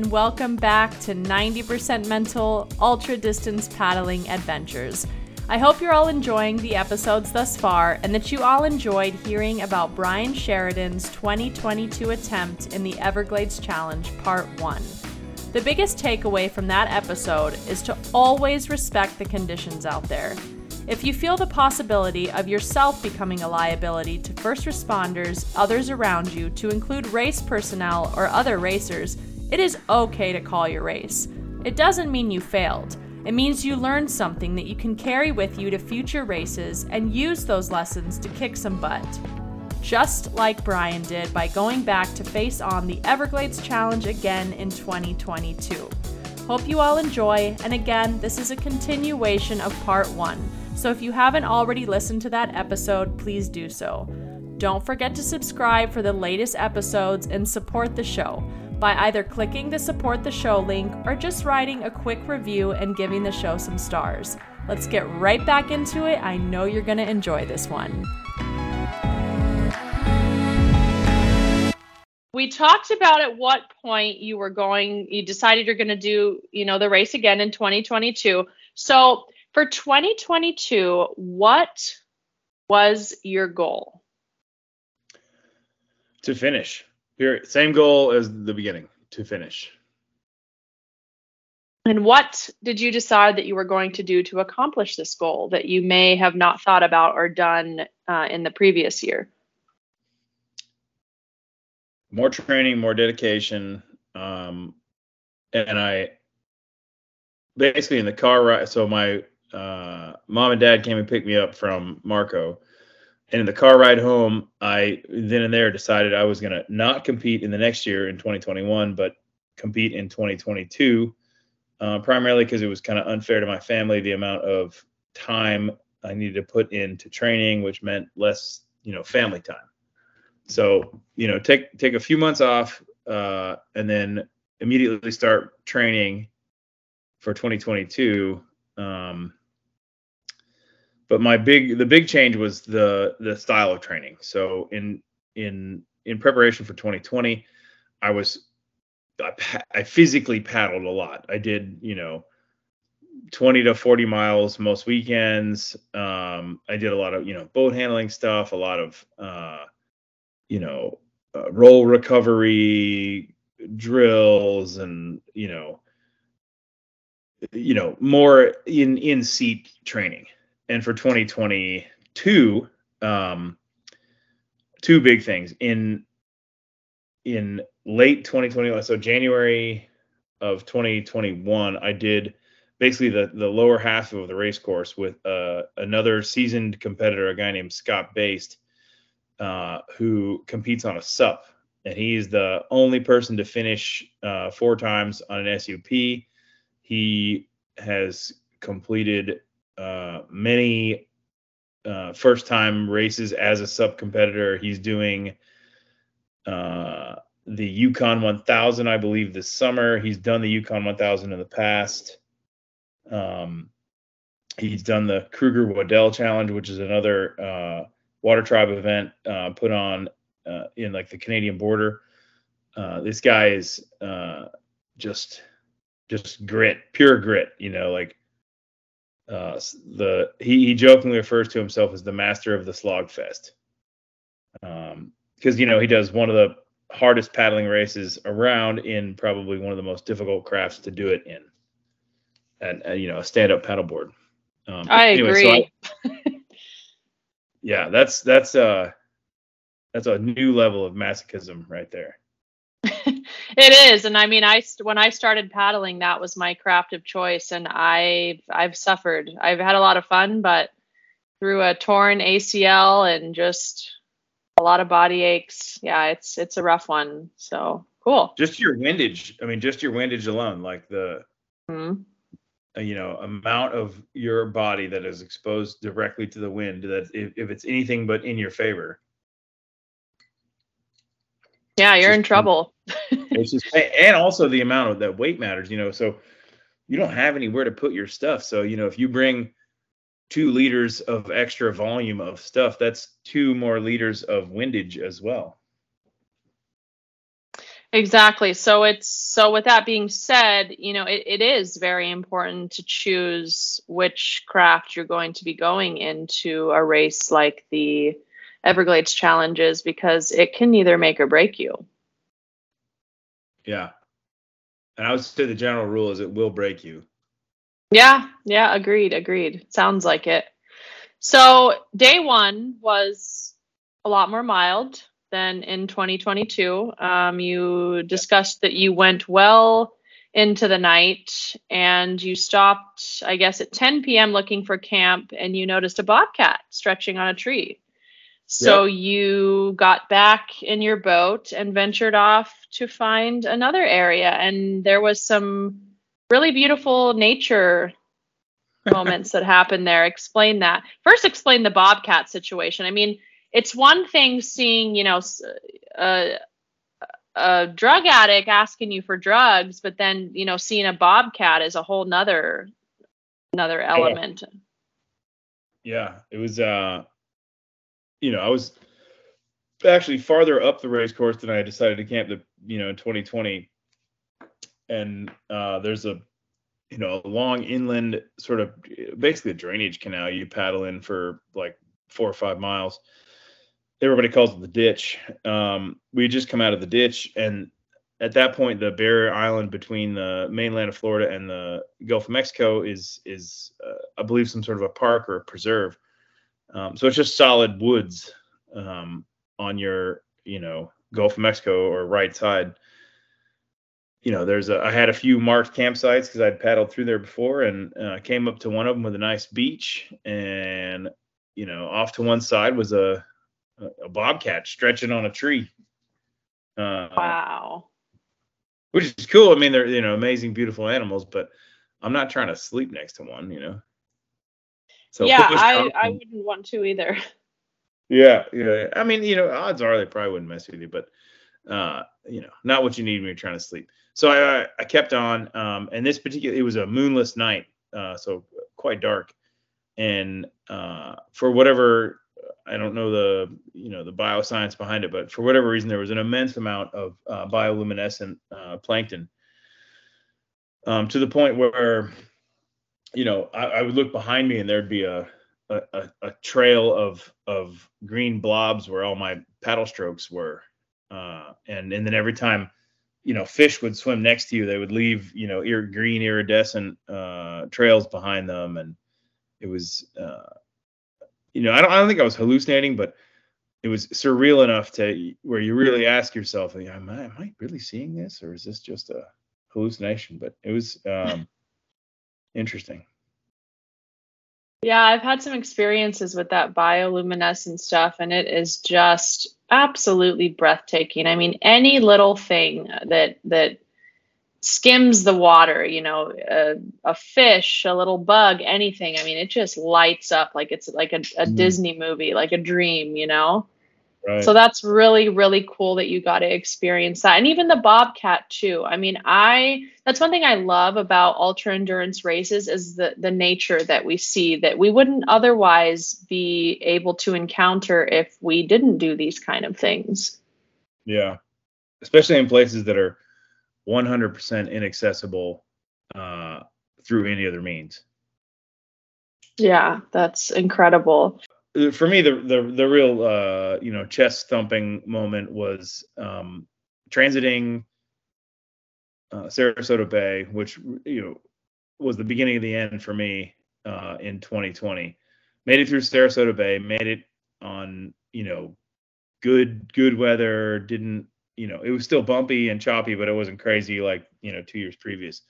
and welcome back to 90% Mental Ultra Distance Paddling Adventures. I hope you're all enjoying the episodes thus far and that you all enjoyed hearing about Brian Sheridan's 2022 attempt in the Everglades Challenge Part 1. The biggest takeaway from that episode is to always respect the conditions out there. If you feel the possibility of yourself becoming a liability to first responders, others around you, to include race personnel or other racers, it is okay to call your race. It doesn't mean you failed. It means you learned something that you can carry with you to future races and use those lessons to kick some butt. Just like Brian did by going back to face on the Everglades Challenge again in 2022. Hope you all enjoy, and again, this is a continuation of part one. So if you haven't already listened to that episode, please do so. Don't forget to subscribe for the latest episodes and support the show by either clicking the support the show link or just writing a quick review and giving the show some stars. Let's get right back into it. I know you're going to enjoy this one. We talked about at what point you were going, you decided you're going to do, you know, the race again in 2022. So for 2022, what was your goal? To finish. Here, same goal as the beginning, to finish. And what did you decide that you were going to do to accomplish this goal that you may have not thought about or done uh, in the previous year? More training, more dedication, um, and I basically in the car ride. So my uh, mom and dad came and picked me up from Marco. And in the car ride home, I then and there decided I was going to not compete in the next year in 2021, but compete in 2022, uh, primarily because it was kind of unfair to my family the amount of time I needed to put into training, which meant less, you know, family time. So, you know, take take a few months off uh, and then immediately start training for 2022. Um, but my big the big change was the the style of training. So in in in preparation for 2020 i was I, I physically paddled a lot. I did you know 20 to 40 miles most weekends. Um, i did a lot of you know boat handling stuff a lot of uh, you know uh, roll recovery drills and you know you know more in in seat training and for 2022, um, two big things in in late 2021, so January of 2021, I did basically the the lower half of the race course with uh, another seasoned competitor, a guy named Scott Based, uh, who competes on a SUP, and he's the only person to finish uh, four times on an SUP. He has completed uh, many uh, first time races as a SUP competitor. He's doing uh, the Yukon 1000, I believe, this summer. He's done the Yukon 1000 in the past. Um, he's done the Kruger Waddell Challenge, which is another uh, water tribe event uh, put on uh, in like the Canadian border. this guy is just just grit, pure grit. You know, like uh, the he, he jokingly refers to himself as the master of the slog fest. Because um, you know he does one of the hardest paddling races around in probably one of the most difficult crafts to do it in. And uh, you know a stand-up paddleboard um, i anyway, agree. So I, yeah that's that's uh that's a new level of masochism right there it is and i mean i when i started paddling that was my craft of choice and i i've suffered. I've had a lot of fun but through a torn acl and just a lot of body aches yeah it's it's a rough one so cool. Just your windage i mean just your windage alone like the mm-hmm. Uh, you know amount of your body that is exposed directly to the wind that if, if it's anything but in your favor yeah, you're in trouble. it's just, and also the amount of that weight matters, you know. So you don't have anywhere to put your stuff. So you know, if you bring two liters of extra volume of stuff, that's two more liters of windage as well. Exactly. So it's so with that being said, you know, it, it is very important to choose which craft you're going to be going into a race like the Everglades challenges because it can either make or break you. Yeah. And I would say the general rule is it will break you. Yeah, yeah, agreed, agreed. Sounds like it. So day one was a lot more mild than in 2022. Um, you discussed that you went well into the night and you stopped, I guess, at 10 p.m. looking for camp and you noticed a bobcat stretching on a tree. So yep. you got back in your boat and ventured off to find another area. And there was some really beautiful nature moments that happened there. Explain that. First, explain the bobcat situation. I mean, it's one thing seeing, you know, a, a drug addict asking you for drugs, but then, you know, seeing a bobcat is a whole nother another element. Yeah, it was uh you know, I was actually farther up the race course than I decided to camp the, you know, in 2020. And uh, there's a, you know, a long inland sort of basically a drainage canal you paddle in for like four or five miles. Everybody calls it the ditch. Um, we just come out of the ditch, and at that point, the barrier island between the mainland of Florida and the Gulf of Mexico is is uh, I believe some sort of a park or a preserve. Um, so it's just solid woods um, on your, you know, Gulf of Mexico or right side. You know, there's a. I had a few marked campsites because I'd paddled through there before, and uh, came up to one of them with a nice beach, and you know, off to one side was a a bobcat stretching on a tree. Uh, wow. Which is cool. I mean, they're you know amazing, beautiful animals, but I'm not trying to sleep next to one. You know. So yeah, I, I wouldn't want to either. Yeah, yeah. I mean, you know, odds are they probably wouldn't mess with you, but uh, you know, not what you need when you're trying to sleep. So I I kept on, um, and this particular it was a moonless night, uh, so quite dark, and uh, for whatever I don't know the you know the bioscience behind it, but for whatever reason there was an immense amount of uh, bioluminescent uh, plankton um, to the point where you know, I, I, would look behind me and there'd be a, a, a trail of of green blobs where all my paddle strokes were, uh, and and then every time, you know, fish would swim next to you, they would leave you know ir- green iridescent uh, trails behind them, and it was, uh, you know, I don't I don't think I was hallucinating, but it was surreal enough to where you really ask yourself, am I, am I really seeing this, or is this just a hallucination? But it was. Um, interesting. Yeah, I've had some experiences with that bioluminescent stuff, and it is just absolutely breathtaking. I mean, any little thing that that skims the water, you know, a, a fish, a little bug, anything. I mean, it just lights up like it's like a, a mm. Disney movie, like a dream, you know. Right. So that's really, really cool that you got to experience that. And even the Bobcat too. I mean, I that's one thing I love about ultra endurance races is the the nature that we see that we wouldn't otherwise be able to encounter if we didn't do these kind of things. Yeah. Especially in places that are 100% inaccessible uh, through any other means. Yeah, that's incredible. For me the the the real uh you know chest thumping moment was um transiting uh, Sarasota Bay, which you know was the beginning of the end for me uh, in 2020. Made it through Sarasota Bay, made it on you know good good weather. Didn't you know it was still bumpy and choppy, but it wasn't crazy like you know two years previous.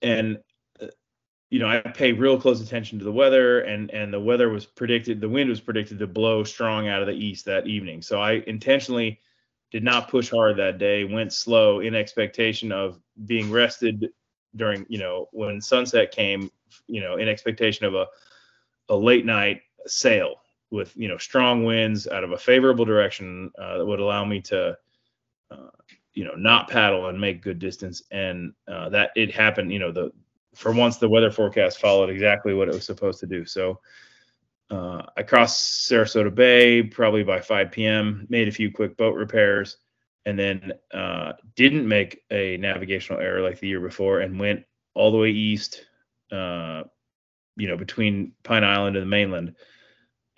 And you know, I pay real close attention to the weather, and and the weather was predicted, the wind was predicted to blow strong out of the east that evening. So I intentionally did not push hard that day, went slow in expectation of being rested during, you know, when sunset came, you know, in expectation of a a late night sail with you know strong winds out of a favorable direction uh, that would allow me to uh, you know not paddle and make good distance and uh, that it happened you know the for once the weather forecast followed exactly what it was supposed to do. So uh, I crossed Sarasota Bay probably by 5 p.m. Made a few quick boat repairs, and then uh, didn't make a navigational error like the year before and went all the way east, uh, you know, between Pine Island and the mainland,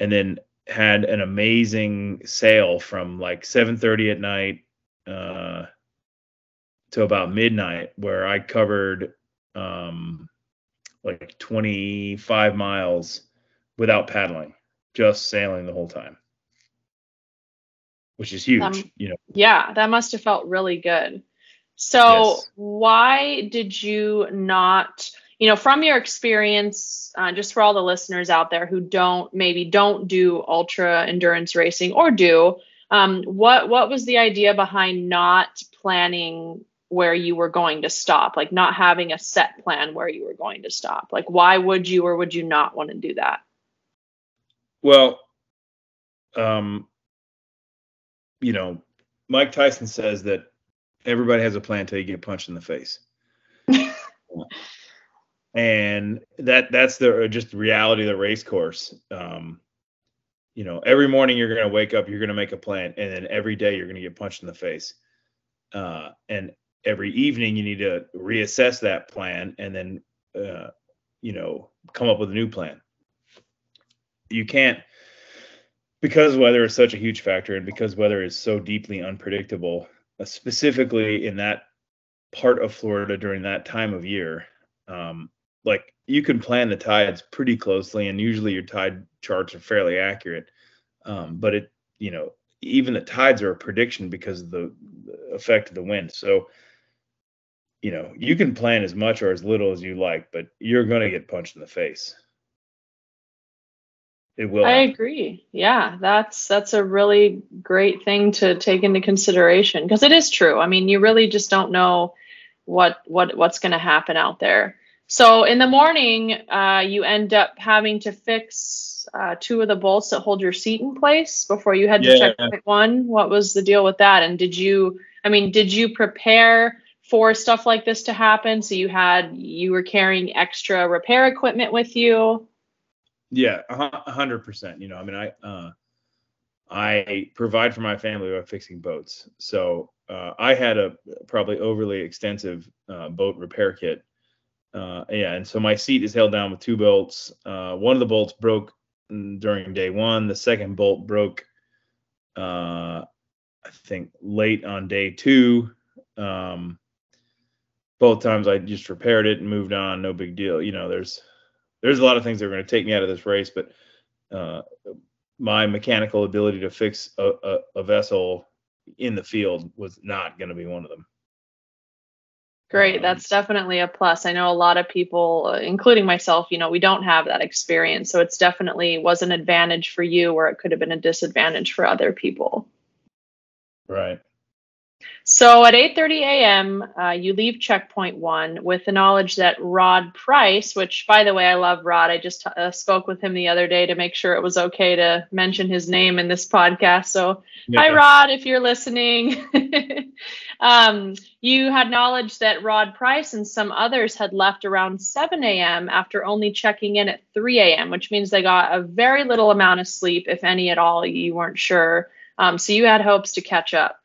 and then had an amazing sail from like 7:30 at night uh, to about midnight, where I covered um, like 25 miles without paddling, just sailing the whole time, which is huge. Um, you know, Yeah, that must have felt really good. So, Yes. why did you not, you know, from your experience, uh, just for all the listeners out there who don't maybe don't do ultra endurance racing or do, um, what what was the idea behind not planning where you were going to stop, like not having a set plan where you were going to stop? Like, why would you or would you not want to do that? Well, um, you know, Mike Tyson says that everybody has a plan until you get punched in the face. and that that's the just the reality of the race course. Um, you know, every morning you're going to wake up, you're going to make a plan, and then every day you're going to get punched in the face. Uh, and every evening you need to reassess that plan and then, uh, you know, come up with a new plan. You can't because weather is such a huge factor and because weather is so deeply unpredictable, uh, specifically in that part of Florida during that time of year. Um, like you can plan the tides pretty closely, and usually your tide charts are fairly accurate. Um, but it, you know, even the tides are a prediction because of the, the effect of the wind. So, you know, you can plan as much or as little as you like, but you're going to get punched in the face. It will. I happen. agree. Yeah, that's that's a really great thing to take into consideration because it is true. I mean, you really just don't know what what what's going to happen out there. So in the morning, uh, you end up having to fix uh, two of the bolts that hold your seat in place before you head to Yeah. checkpoint one. What was the deal with that? And did you? I mean, did you prepare for stuff like this to happen? So you had you were carrying extra repair equipment with you. Yeah, a hundred percent. You know, I mean, I uh, I provide for my family by fixing boats, so uh, I had a probably overly extensive uh, boat repair kit. Uh, yeah, and so my seat is held down with two bolts. Uh, one of the bolts broke during day one. The second bolt broke, uh, I think, late on day two. Um, both times I just repaired it and moved on. No big deal. You know, there's there's a lot of things that are going to take me out of this race, but uh, my mechanical ability to fix a, a, a vessel in the field was not going to be one of them. Great. Um, That's definitely a plus. I know a lot of people, uh, including myself, you know, we don't have that experience. So it's definitely was an advantage for you where it could have been a disadvantage for other people. Right. So at 8:30 a.m., uh, you leave checkpoint one with the knowledge that Rod Price, which by the way, I love Rod. I just uh, spoke with him the other day to make sure it was okay to mention his name in this podcast. So Hi, Rod, if you're listening. um, you had knowledge that Rod Price and some others had left around 7 a.m. after only checking in at 3 a.m., which means they got a very little amount of sleep, if any at all. You weren't sure. Um, so you had hopes to catch up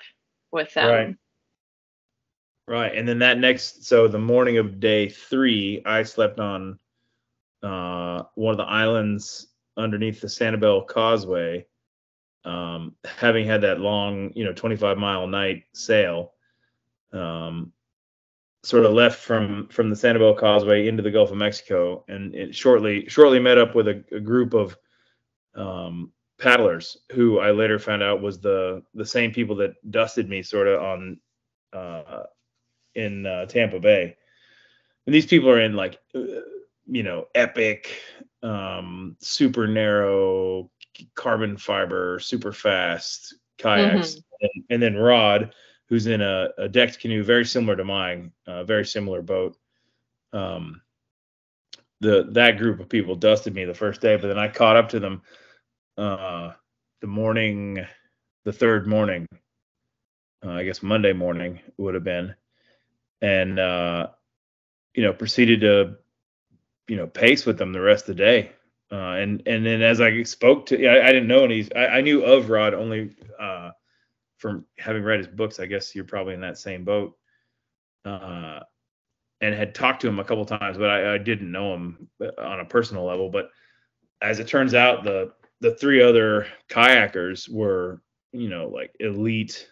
with them. Right. Right. And then that next, so the morning of day three, I slept on uh, one of the islands underneath the Sanibel Causeway. Um, having had that long, you know, 25 mile night sail, um, sort of left from from the Sanibel Causeway into the Gulf of Mexico, and it shortly shortly met up with a, a group of um, paddlers who I later found out was the the same people that dusted me sort of on uh, in uh, Tampa Bay. And these people are in like uh, you know epic, um, super narrow carbon fiber, super fast kayaks, and, and then Rod, who's in a, a decked canoe very similar to mine, uh, very similar boat. Um, the that group of people dusted me the first day, but then I caught up to them uh, the morning, the third morning, uh, I guess Monday morning would have been, and uh, you know proceeded to you know pace with them the rest of the day. Uh, and and then as I spoke to, I, I didn't know any. I, I knew of Rod only uh, from having read his books, I guess you're probably in that same boat. Uh, and had talked to him a couple times, but I, I didn't know him uh, on a personal level. But as it turns out, the the three other kayakers were, you know, like elite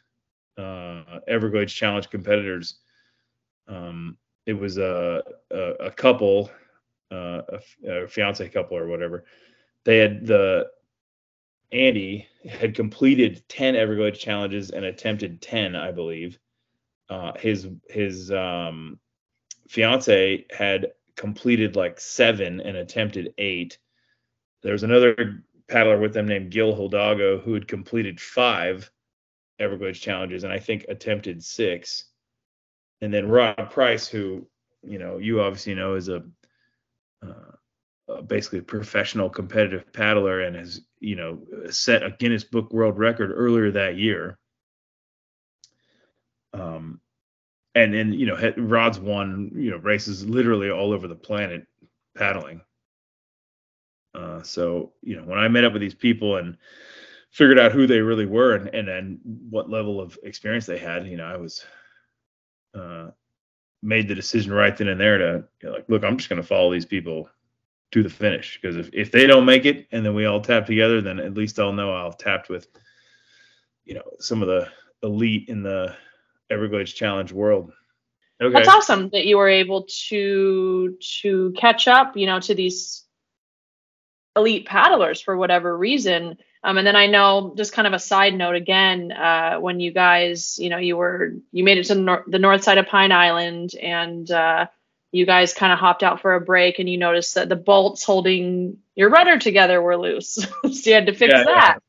uh, Everglades Challenge competitors. Um, it was a, a, a couple, uh, a, a fiance couple or whatever. They had the Andy had completed 10 Everglades challenges and attempted 10, I believe. Uh, his his um, fiance had completed like seven and attempted eight. There was another paddler with them named Gil Hidalgo who had completed five Everglades challenges and I think attempted six. And then Rod Price, who you know you obviously know is a uh, basically a professional competitive paddler and has you know set a Guinness Book World Record earlier that year. Um, and then you know Rod's won you know races literally all over the planet paddling. Uh, so you know when I met up with these people and figured out who they really were and and then what level of experience they had, you know I was uh, made the decision right then and there to you know, like look I'm just going to follow these people to the finish because if if they don't make it and then we all tap together then at least I'll know I'll tapped with you know some of the elite in the Everglades Challenge world. Okay. That's awesome that you were able to to catch up, you know, to these elite paddlers for whatever reason. Um, and then I know, just kind of a side note again, uh, when you guys, you know, you were you made it to the, nor- the north side of Pine Island, and uh, you guys kind of hopped out for a break, and you noticed that the bolts holding your rudder together were loose, so you had to fix yeah, that.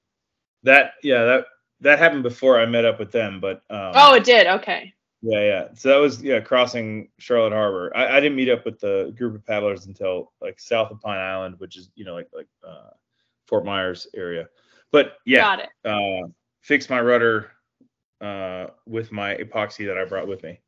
That yeah, that that happened before I met up with them, but um, oh, it did. Okay. Yeah, yeah. So that was yeah, crossing Charlotte Harbor. I, I didn't meet up with the group of paddlers until like south of Pine Island, which is you know like like uh, Fort Myers area. But yeah, got it. Uh, fixed my rudder uh, with my epoxy that I brought with me.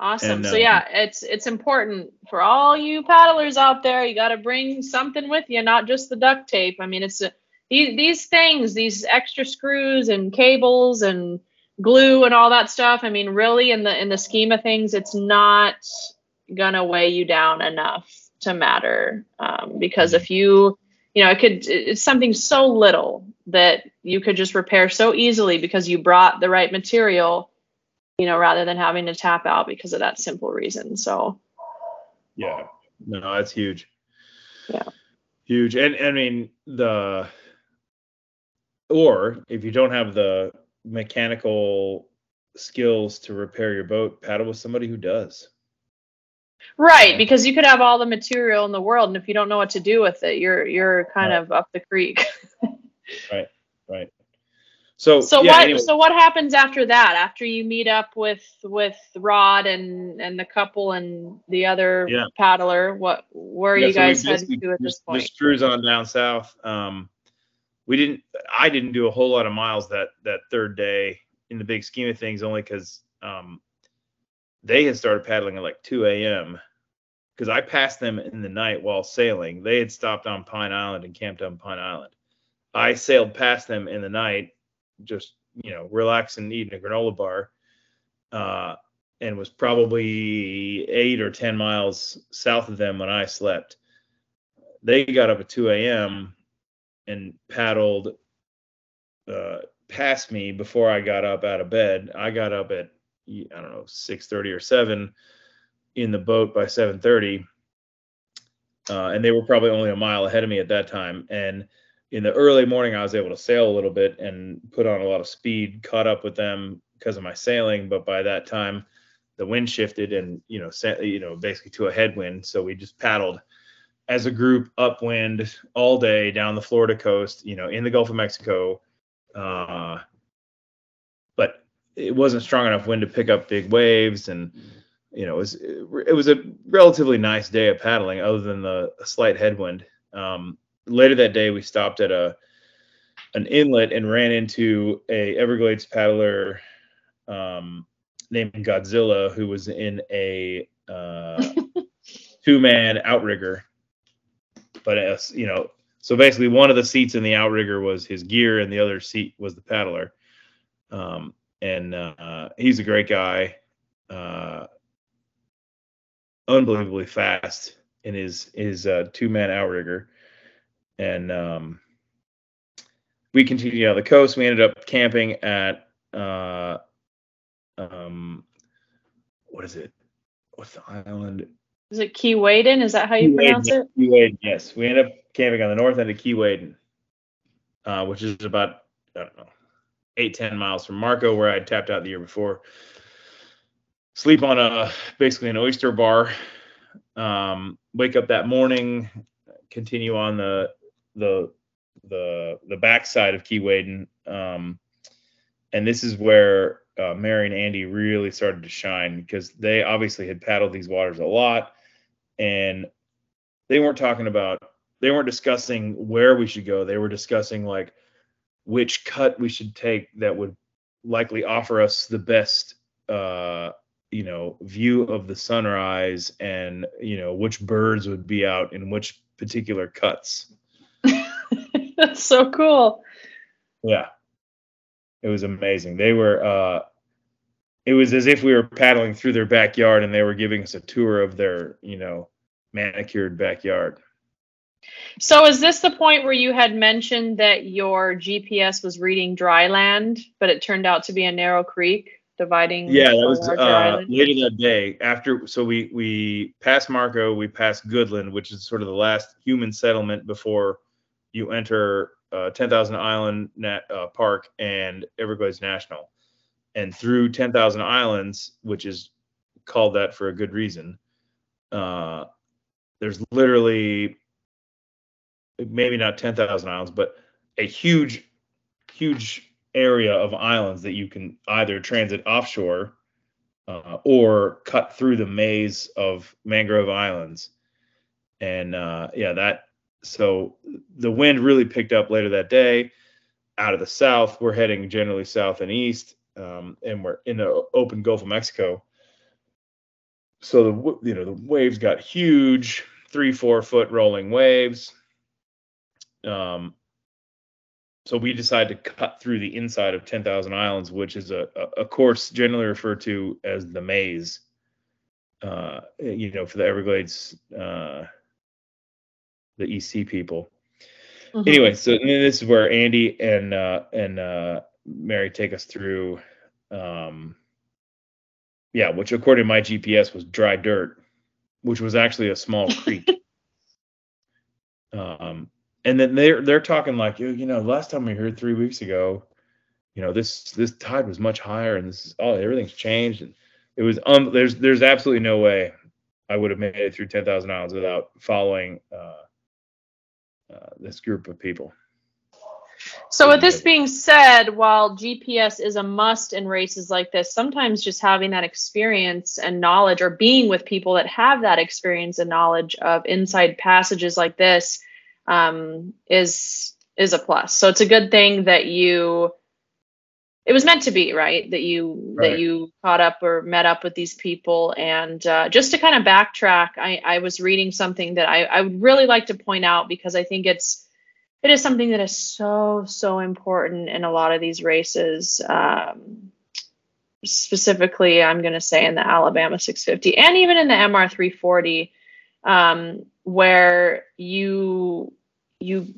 Awesome. And, so yeah, it's it's important for all you paddlers out there. You got to bring something with you, not just the duct tape. I mean, it's a these these things, these extra screws and cables and glue and all that stuff. I mean, really, in the in the scheme of things, it's not gonna weigh you down enough to matter. Um, because if you, you know, it could it's something so little that you could just repair so easily because you brought the right material, you know, rather than having to tap out because of that simple reason. So. Yeah. No, that's huge. Yeah. Huge. And I mean the or if you don't have the mechanical skills to repair your boat, paddle with somebody who does. Right, because you could have all the material in the world, and if you don't know what to do with it, you're you're kind right. of up the creek. right, right. So so yeah, what anyway. so what happens after that? After you meet up with with Rod and and the couple and the other yeah. paddler, what where are yeah, you guys so heading to at this point? Just cruise on down south. Um, we didn't i didn't do a whole lot of miles that that third day in the big scheme of things only because um, they had started paddling at like 2 a.m because i passed them in the night while sailing. They had stopped on pine island and camped on pine island. I sailed past them in the night just you know relaxing eating a granola bar uh, and was probably eight or ten miles south of them when i slept. They got up at 2 a.m and paddled uh, past me before I got up out of bed. I got up at I don't know 6:30 or 7 in the boat by 7:30, uh, and they were probably only a mile ahead of me at that time. And in the early morning, I was able to sail a little bit and put on a lot of speed, caught up with them because of my sailing. But by that time, the wind shifted and you know, you know, basically to a headwind. So we just paddled as a group upwind all day down the Florida coast, you know, in the Gulf of Mexico. Uh, but it wasn't strong enough wind to pick up big waves, and you know, it was it was a relatively nice day of paddling, other than the slight headwind. Um, later that day, we stopped at a an inlet and ran into a Everglades paddler um, named Godzilla, who was in a uh, two man outrigger but as you know, so basically one of the seats in the outrigger was his gear and the other seat was the paddler. Um, and uh, he's a great guy, uh, unbelievably fast in his his uh, two man outrigger, and um, we continued on the coast. We ended up camping at uh, um, what is it? What's the island? Is it Keewaydin? Is that how you pronounce it? Keewaydin, yes. We end up camping on the north end of Keewaydin, uh, which is about I don't know eight ten miles from Marco, where I tapped out the year before. Sleep on a basically an oyster bar. Um, wake up that morning, continue on the the the the backside of Keewaydin, um, and this is where uh, Mary and Andy really started to shine because they obviously had paddled these waters a lot, and they weren't talking about they weren't discussing where we should go. They were discussing like which cut we should take that would likely offer us the best uh you know view of the sunrise and you know which birds would be out in which particular cuts. That's so cool. Yeah. It was amazing. They were uh it was as if we were paddling through their backyard and they were giving us a tour of their you know manicured backyard so is this the point where you had mentioned that your GPS was reading dry land, but it turned out to be a narrow creek dividing? Yeah, that was uh, later that day. After, so we we passed Marco, we passed Goodland, which is sort of the last human settlement before you enter uh, 10,000 Island Nat, uh, Park and Everglades National, and through 10,000 Islands, which is called that for a good reason. Uh, there's literally maybe not 10,000 islands, but a huge, huge area of islands that you can either transit offshore uh, or cut through the maze of mangrove islands. And uh, yeah, that so the wind really picked up later that day out of the south. We're heading generally south and east, um, and we're in the open Gulf of Mexico. So the you know the waves got huge, three four foot rolling waves. Um, so we decided to cut through the inside of 10,000 Islands, which is a, a course generally referred to as the maze. Uh, you know, for the Everglades, uh, the EC people. Mm-hmm. Anyway, so this is where Andy and uh, and uh, Mary take us through. Um, yeah, which according to my GPS was dry dirt, which was actually a small creek. Um, and then they're they're talking like you know last time we heard three weeks ago you know this this tide was much higher and this is all everything's changed and it was um there's there's absolutely no way i would have made it through 10,000 miles without following uh, uh, this group of people so with this being said while gps is a must in races like this sometimes just having that experience and knowledge or being with people that have that experience and knowledge of inside passages like this um, is is a plus. So it's a good thing that you it was meant to be right that you right. that you caught up or met up with these people and uh, just to kind of backtrack I, I was reading something that I, I would really like to point out because i think it's it is something that is so so important in a lot of these races um, specifically i'm going to say in the alabama 650 and even in the mr 340 um, where you you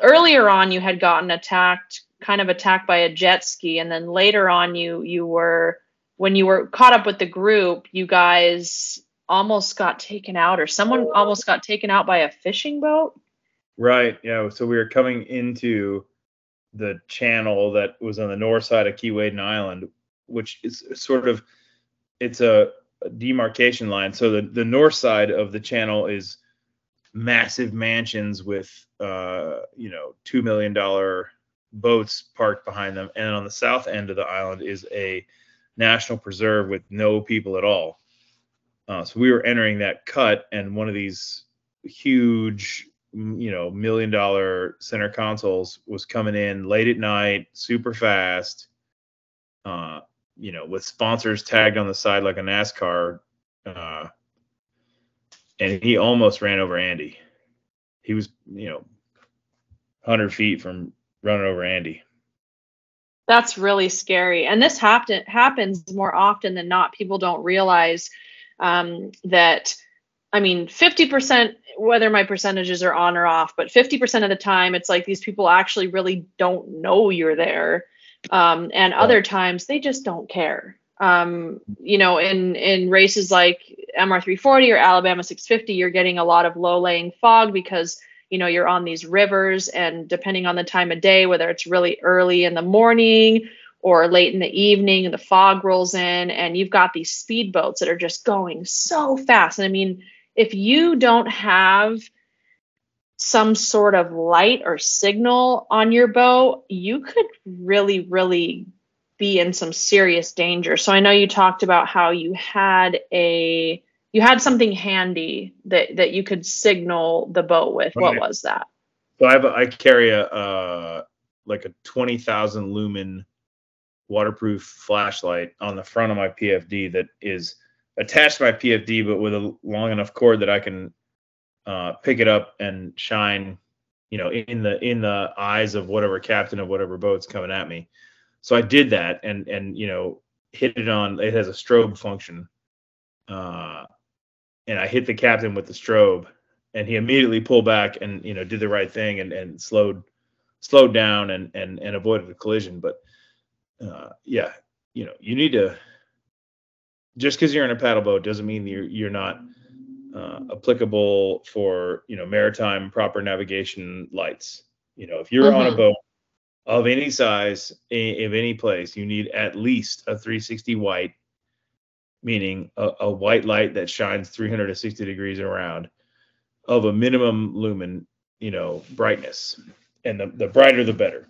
earlier on you had gotten attacked kind of attacked by a jet ski and then later on you you were when you were caught up with the group you guys almost got taken out or someone almost got taken out by a fishing boat right yeah so we were coming into the channel that was on the north side of Keewaydin Island which is sort of it's a demarcation line. So the, the north side of the channel is massive mansions with uh, you know two million dollar boats parked behind them, and on the south end of the island is a national preserve with no people at all. Uh, so we were entering that cut, and one of these huge, you know, million dollar center consoles was coming in late at night, super fast. Uh, you know, with sponsors tagged on the side like a NASCAR. Uh, and he almost ran over Andy. He was, you know, 100 feet from running over Andy. That's really scary. And this happen, happens more often than not. People don't realize um, that, I mean, 50%, whether my percentages are on or off, but 50% of the time, it's like these people actually really don't know you're there. Um, and other times, they just don't care. Um, you know, in, in races like MR340 or Alabama 650, you're getting a lot of low laying fog because you know you're on these rivers and depending on the time of day whether it's really early in the morning or late in the evening and the fog rolls in and you've got these speedboats that are just going so fast and i mean if you don't have some sort of light or signal on your boat you could really really be in some serious danger so i know you talked about how you had a you had something handy that that you could signal the boat with. Right. What was that? So I have a, I carry a uh, like a twenty thousand lumen waterproof flashlight on the front of my PFD that is attached to my PFD, but with a long enough cord that I can uh, pick it up and shine, you know, in the in the eyes of whatever captain of whatever boat's coming at me. So I did that and and you know hit it on. It has a strobe function. Uh, and I hit the captain with the strobe, and he immediately pulled back and you know did the right thing and and slowed slowed down and and and avoided a collision. But uh, yeah, you know you need to just because you're in a paddle boat doesn't mean you're you're not uh, applicable for you know maritime proper navigation lights. You know if you're mm-hmm. on a mm-hmm. boat of any size of any place, you need at least a 360 white meaning a, a, white light that shines 360 degrees around of a minimum lumen, you know, brightness. And the, the brighter, the better.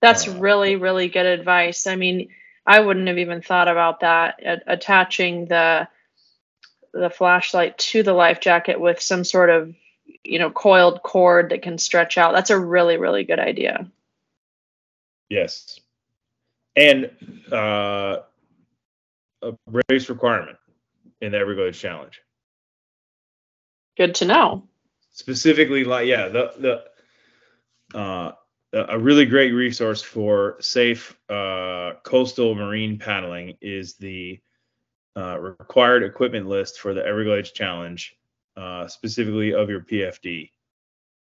That's uh, really, really good advice. I mean, I wouldn't have even thought about that. attaching the the flashlight to the life jacket with some sort of, you know, coiled cord that can stretch out. That's a really, really good idea. Yes. And uh, a race requirement in the Everglades Challenge. Good to know. Specifically, like yeah, the the uh, a really great resource for safe uh, coastal marine paddling is the uh, required equipment list for the Everglades Challenge, uh, specifically of your PFD.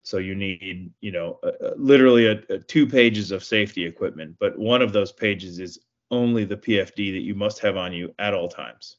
So you need, you know, literally a, a two pages of safety equipment, but one of those pages is only the PFD that you must have on you at all times.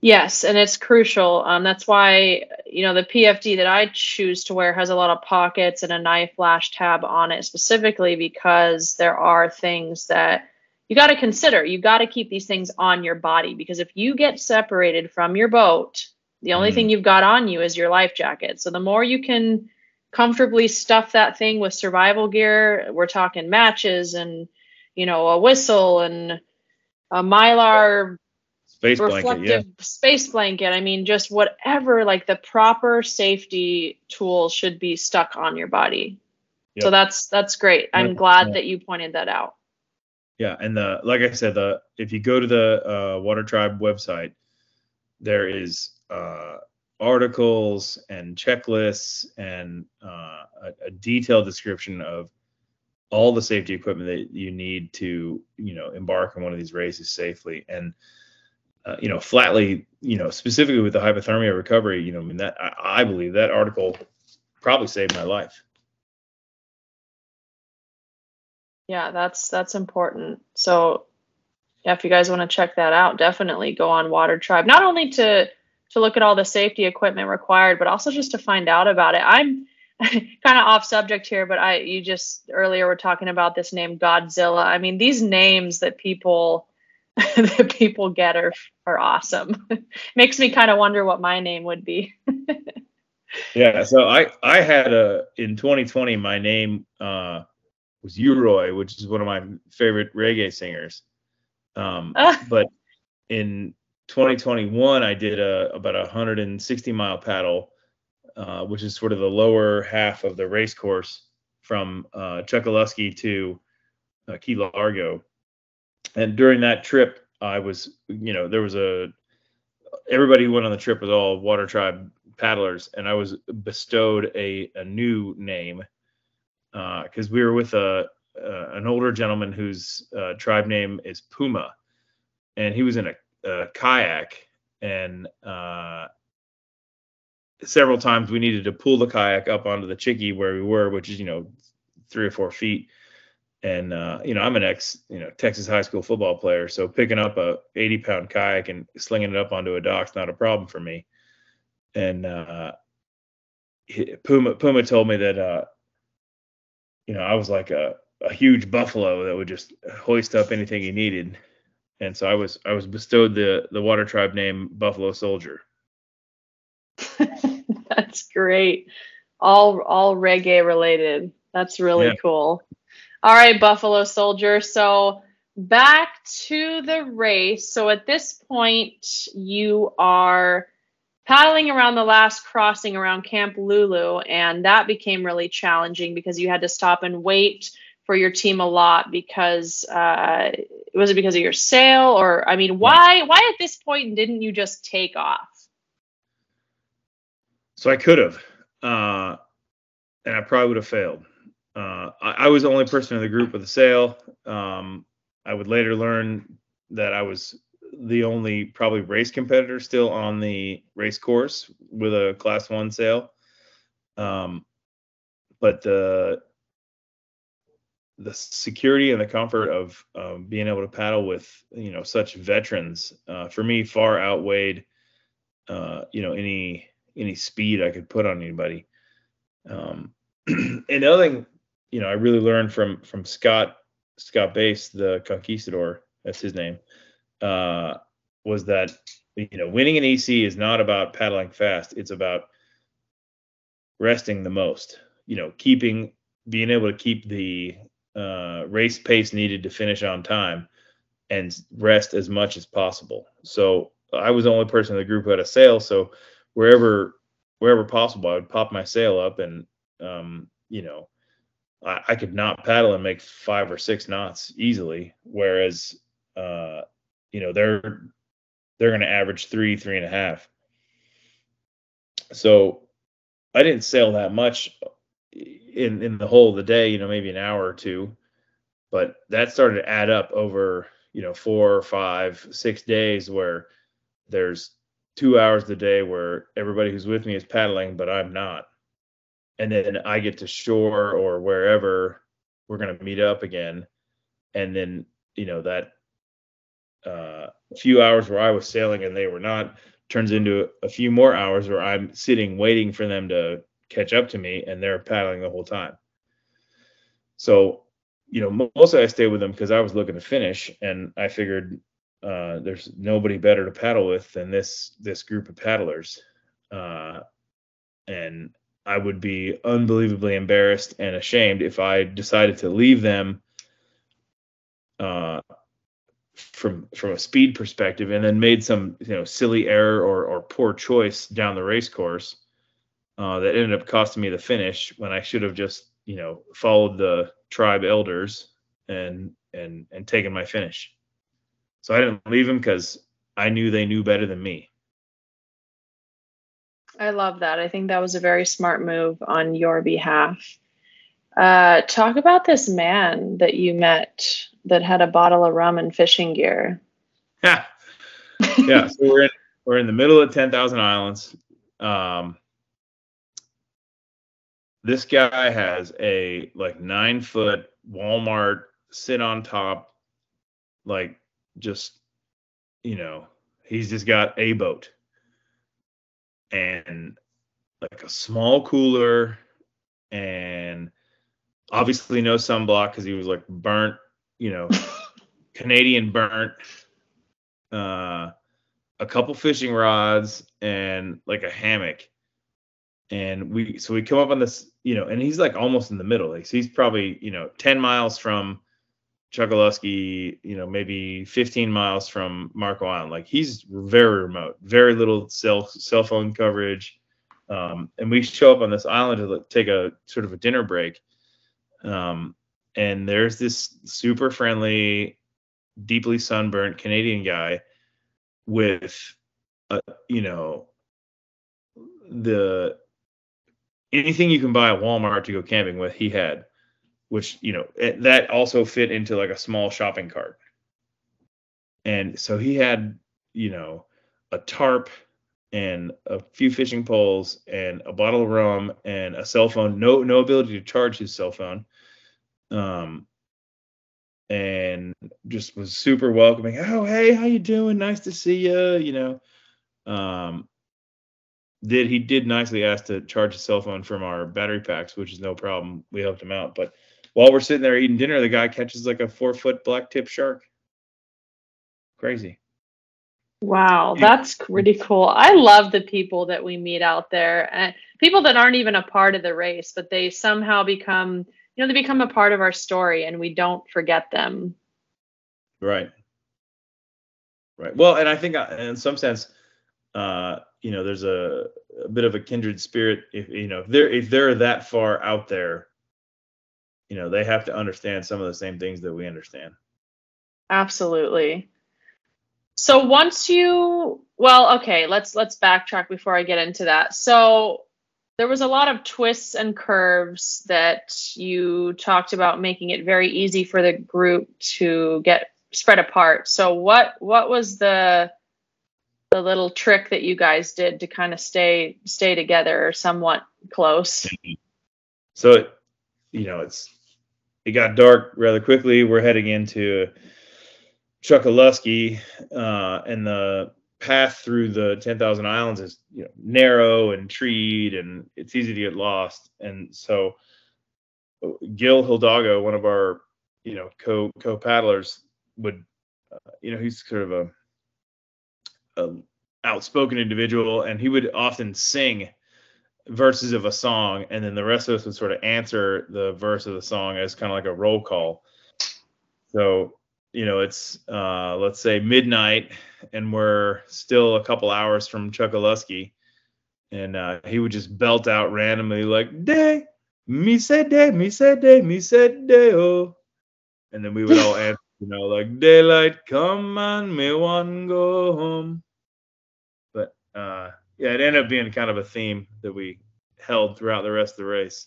Yes, and it's crucial. Um, that's why you know the PFD that I choose to wear has a lot of pockets and a knife flash tab on it specifically because there are things that you got to consider. You got to keep these things on your body because if you get separated from your boat, the only mm. thing you've got on you is your life jacket. So the more you can comfortably stuff that thing with survival gear, we're talking matches and you know, a whistle and a mylar space reflective blanket, yeah. space blanket. I mean, just whatever, like the proper safety tools should be stuck on your body. Yep. So that's that's great. I'm glad that you pointed that out. Yeah, and the like I said, the if you go to the uh, Water Tribe website, there is uh, articles and checklists and uh, a, a, detailed description of all the safety equipment that you need to you know embark on one of these races safely and uh, you know flatly you know specifically with the hypothermia recovery you know i mean that I, I believe that article probably saved my life. Yeah that's that's important. So yeah if you guys want to check that out definitely go on water tribe not only to to look at all the safety equipment required but also just to find out about it. I'm kind of off subject here, but I you just earlier were talking about this name Godzilla. I mean, these names that people that people get are are awesome. Makes me kind of wonder what my name would be. yeah, so I I had a in 2020 my name uh was U-Roy, which is one of my favorite reggae singers. Um, uh. but in 2021 I did a about a 160 mile paddle uh, which is sort of the lower half of the race course from uh, Chokoloskee to uh, Key Largo. And during that trip, I was, you know, there was a everybody who went on the trip was all Water Tribe paddlers, and I was bestowed a a new name because uh, we were with a an older gentleman whose uh, tribe name is Puma, and he was in a, a kayak, and uh, several times we needed to pull the kayak up onto the chickee where we were, which is you know three or four feet. And uh, you know, I'm an ex, you know, Texas high school football player, so picking up a 80 pound kayak and slinging it up onto a dock's not a problem for me. And uh, Puma Puma told me that uh, you know I was like a a huge buffalo that would just hoist up anything he needed. And so I was I was bestowed the the water tribe name Buffalo Soldier. That's great. All all reggae related. That's really yeah. cool. All right, Buffalo Soldier. So back to the race. So at this point, you are paddling around the last crossing around Camp Lulu, and that became really challenging because you had to stop and wait for your team a lot because uh, was it because of your sail or I mean why why at this point didn't you just take off? So I could have, uh, and I probably would have failed. Uh, I, I, was the only person in the group with a sail. Um, I would later learn that I was the only probably race competitor still on the race course with a class one sail. Um, but the the security and the comfort of um, being able to paddle with you know such veterans uh, for me far outweighed uh, you know any any speed I could put on anybody. Um, and the other thing you know I really learned from from Scott Scott Base the Conquistador that's his name uh, was that you know winning an EC is not about paddling fast it's about resting the most you know keeping being able to keep the uh, race pace needed to finish on time and rest as much as possible. So I was the only person in the group who had a sail. So wherever wherever possible, I would pop my sail up and um, you know I, I, could not paddle and make five or six knots easily. Whereas uh, you know they're they're going to average three three and a half. So I didn't sail that much in in the whole of the day, you know, maybe an hour or two. But that started to add up over, you know, four, five, six days where there's two hours of the day where everybody who's with me is paddling, but I'm not. And then I get to shore or wherever we're going to meet up again. And then, you know, that uh, few hours where I was sailing and they were not turns into a few more hours where I'm sitting waiting for them to catch up to me and they're paddling the whole time. So, you know, mostly I stayed with them because I was looking to finish and I figured uh, there's nobody better to paddle with than this this group of paddlers. Uh, and I would be unbelievably embarrassed and ashamed if I decided to leave them uh, from from a speed perspective and then made some you know silly error or or poor choice down the race course uh, that ended up costing me the finish when I should have just you know followed the tribe elders and and and taken my finish. So I didn't leave them because I knew they knew better than me. I love that. I think that was a very smart move on your behalf. Uh, talk about this man that you met that had a bottle of rum and fishing gear. Yeah, yeah. so we're in we're in the middle of ten thousand islands. Um, this guy has a like nine foot Walmart sit on top, like just, you know, he's just got a boat and like a small cooler and obviously no sunblock because he was like burnt, you know, Canadian burnt. Uh, a couple fishing rods and like a hammock and we so we come up on this you know and he's like almost in the middle like so he's probably you know 10 miles from Chokoloskee, you know, maybe 15 miles from Marco Island. Like he's very remote, very little cell cell phone coverage. Um, and we show up on this island to take a sort of a dinner break. Um, and there's this super friendly, deeply sunburnt Canadian guy with, a, you know, the anything you can buy at Walmart to go camping with, he had. Which you know it, that also fit into like a small shopping cart. And so he had, you know, a tarp and a few fishing poles and a bottle of rum and a cell phone. No, no ability to charge his cell phone. Um, and just was super welcoming. Oh, hey, how you doing? Nice to see you. You know, um, did he did nicely ask to charge his cell phone from our battery packs, which is no problem. We helped him out. But while we're sitting there eating dinner, the guy catches like a four foot black tip shark. Crazy. Wow, that's pretty cool. I love the people that we meet out there and people that aren't even a part of the race, but they somehow become, you know, they become a part of our story and we don't forget them. Right. Right. Well, and I think uh, in some sense, uh, you know, there's a, a bit of a kindred spirit. If you know, if they're if they're that far out there, you know, they have to understand some of the same things that we understand. Absolutely. So once you well, okay, let's let's backtrack before I get into that. So there was a lot of twists and curves that you talked about making it very easy for the group to get spread apart. So what what was the the little trick that you guys did to kind of stay stay together or somewhat close? Mm-hmm. So it, you know, it's it got dark rather quickly. We're heading into Chokoloskee, uh, and the path through the 10,000 islands is you know, narrow and treed, and it's easy to get lost. And so, Gil Hidalgo, one of our you know co co paddlers, would uh, you know he's sort of a, a outspoken individual, and he would often sing verses of a song, and then the rest of us would sort of answer the verse of the song as kind of like a roll call. So you know, it's uh, let's say midnight, and we're still a couple hours from Chokoloskee, and uh, he would just belt out randomly like "day, me say day, me say day, me say day oh," and then we would all answer, you know, like daylight come on, me one go home. But uh, yeah, it ended up being kind of a theme that we held throughout the rest of the race.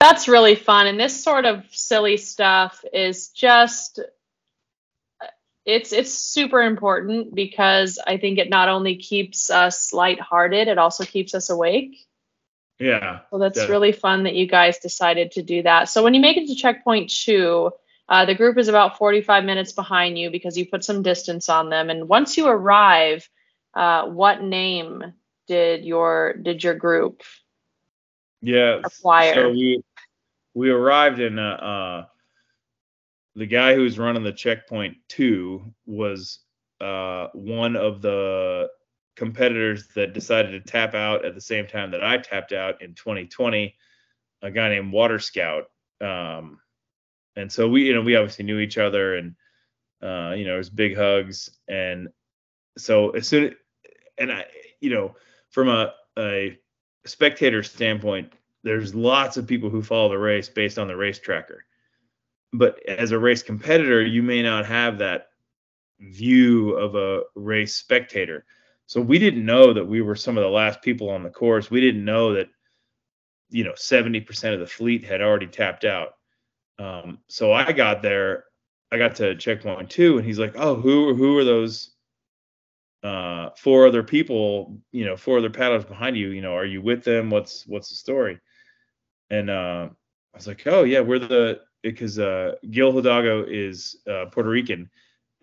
That's really fun. And this sort of silly stuff is just it's it's super important because I think it not only keeps us lighthearted, it also keeps us awake. Yeah. So that's definitely. really fun that you guys decided to do that. So when you make it to checkpoint two, uh, the group is about 45 minutes behind you because you put some distance on them. And once you arrive, uh, what name did your did your group yeah acquire? So we we arrived in uh, uh, the guy who was running the checkpoint two was uh, one of the competitors that decided to tap out at the same time that I tapped out in 2020. A guy named Water Scout, um, and so we, you know, we obviously knew each other, and uh, you know, it was big hugs, and so as soon, and I, you know, from a, a spectator standpoint, there's lots of people who follow the race based on the race tracker. But as a race competitor, you may not have that view of a race spectator. So we didn't know that we were some of the last people on the course. We didn't know that, you know, 70% of the fleet had already tapped out. Um, so I got there, I got to checkpoint two, and he's like, "Oh, who who are those uh, four other people? You know, four other paddlers behind you. You know, are you with them? What's what's the story?" and uh, I was like, oh yeah, we're the because uh, Gil Hidalgo is uh, Puerto Rican,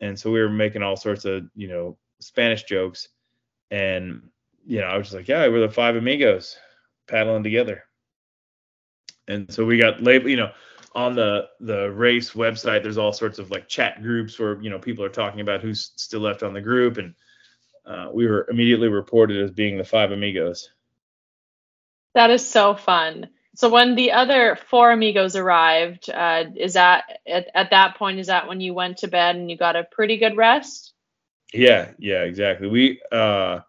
and so we were making all sorts of you know Spanish jokes, and you know I was just like, yeah, we're the five amigos paddling together, and so we got label, you know. On the the race website, there's all sorts of like chat groups where you know people are talking about who's still left on the group, and uh, we were immediately reported as being the five amigos. That is so fun. So when the other four amigos arrived, uh, is that at, at that point is that when you went to bed and you got a pretty good rest? Yeah, yeah, exactly. We, uh,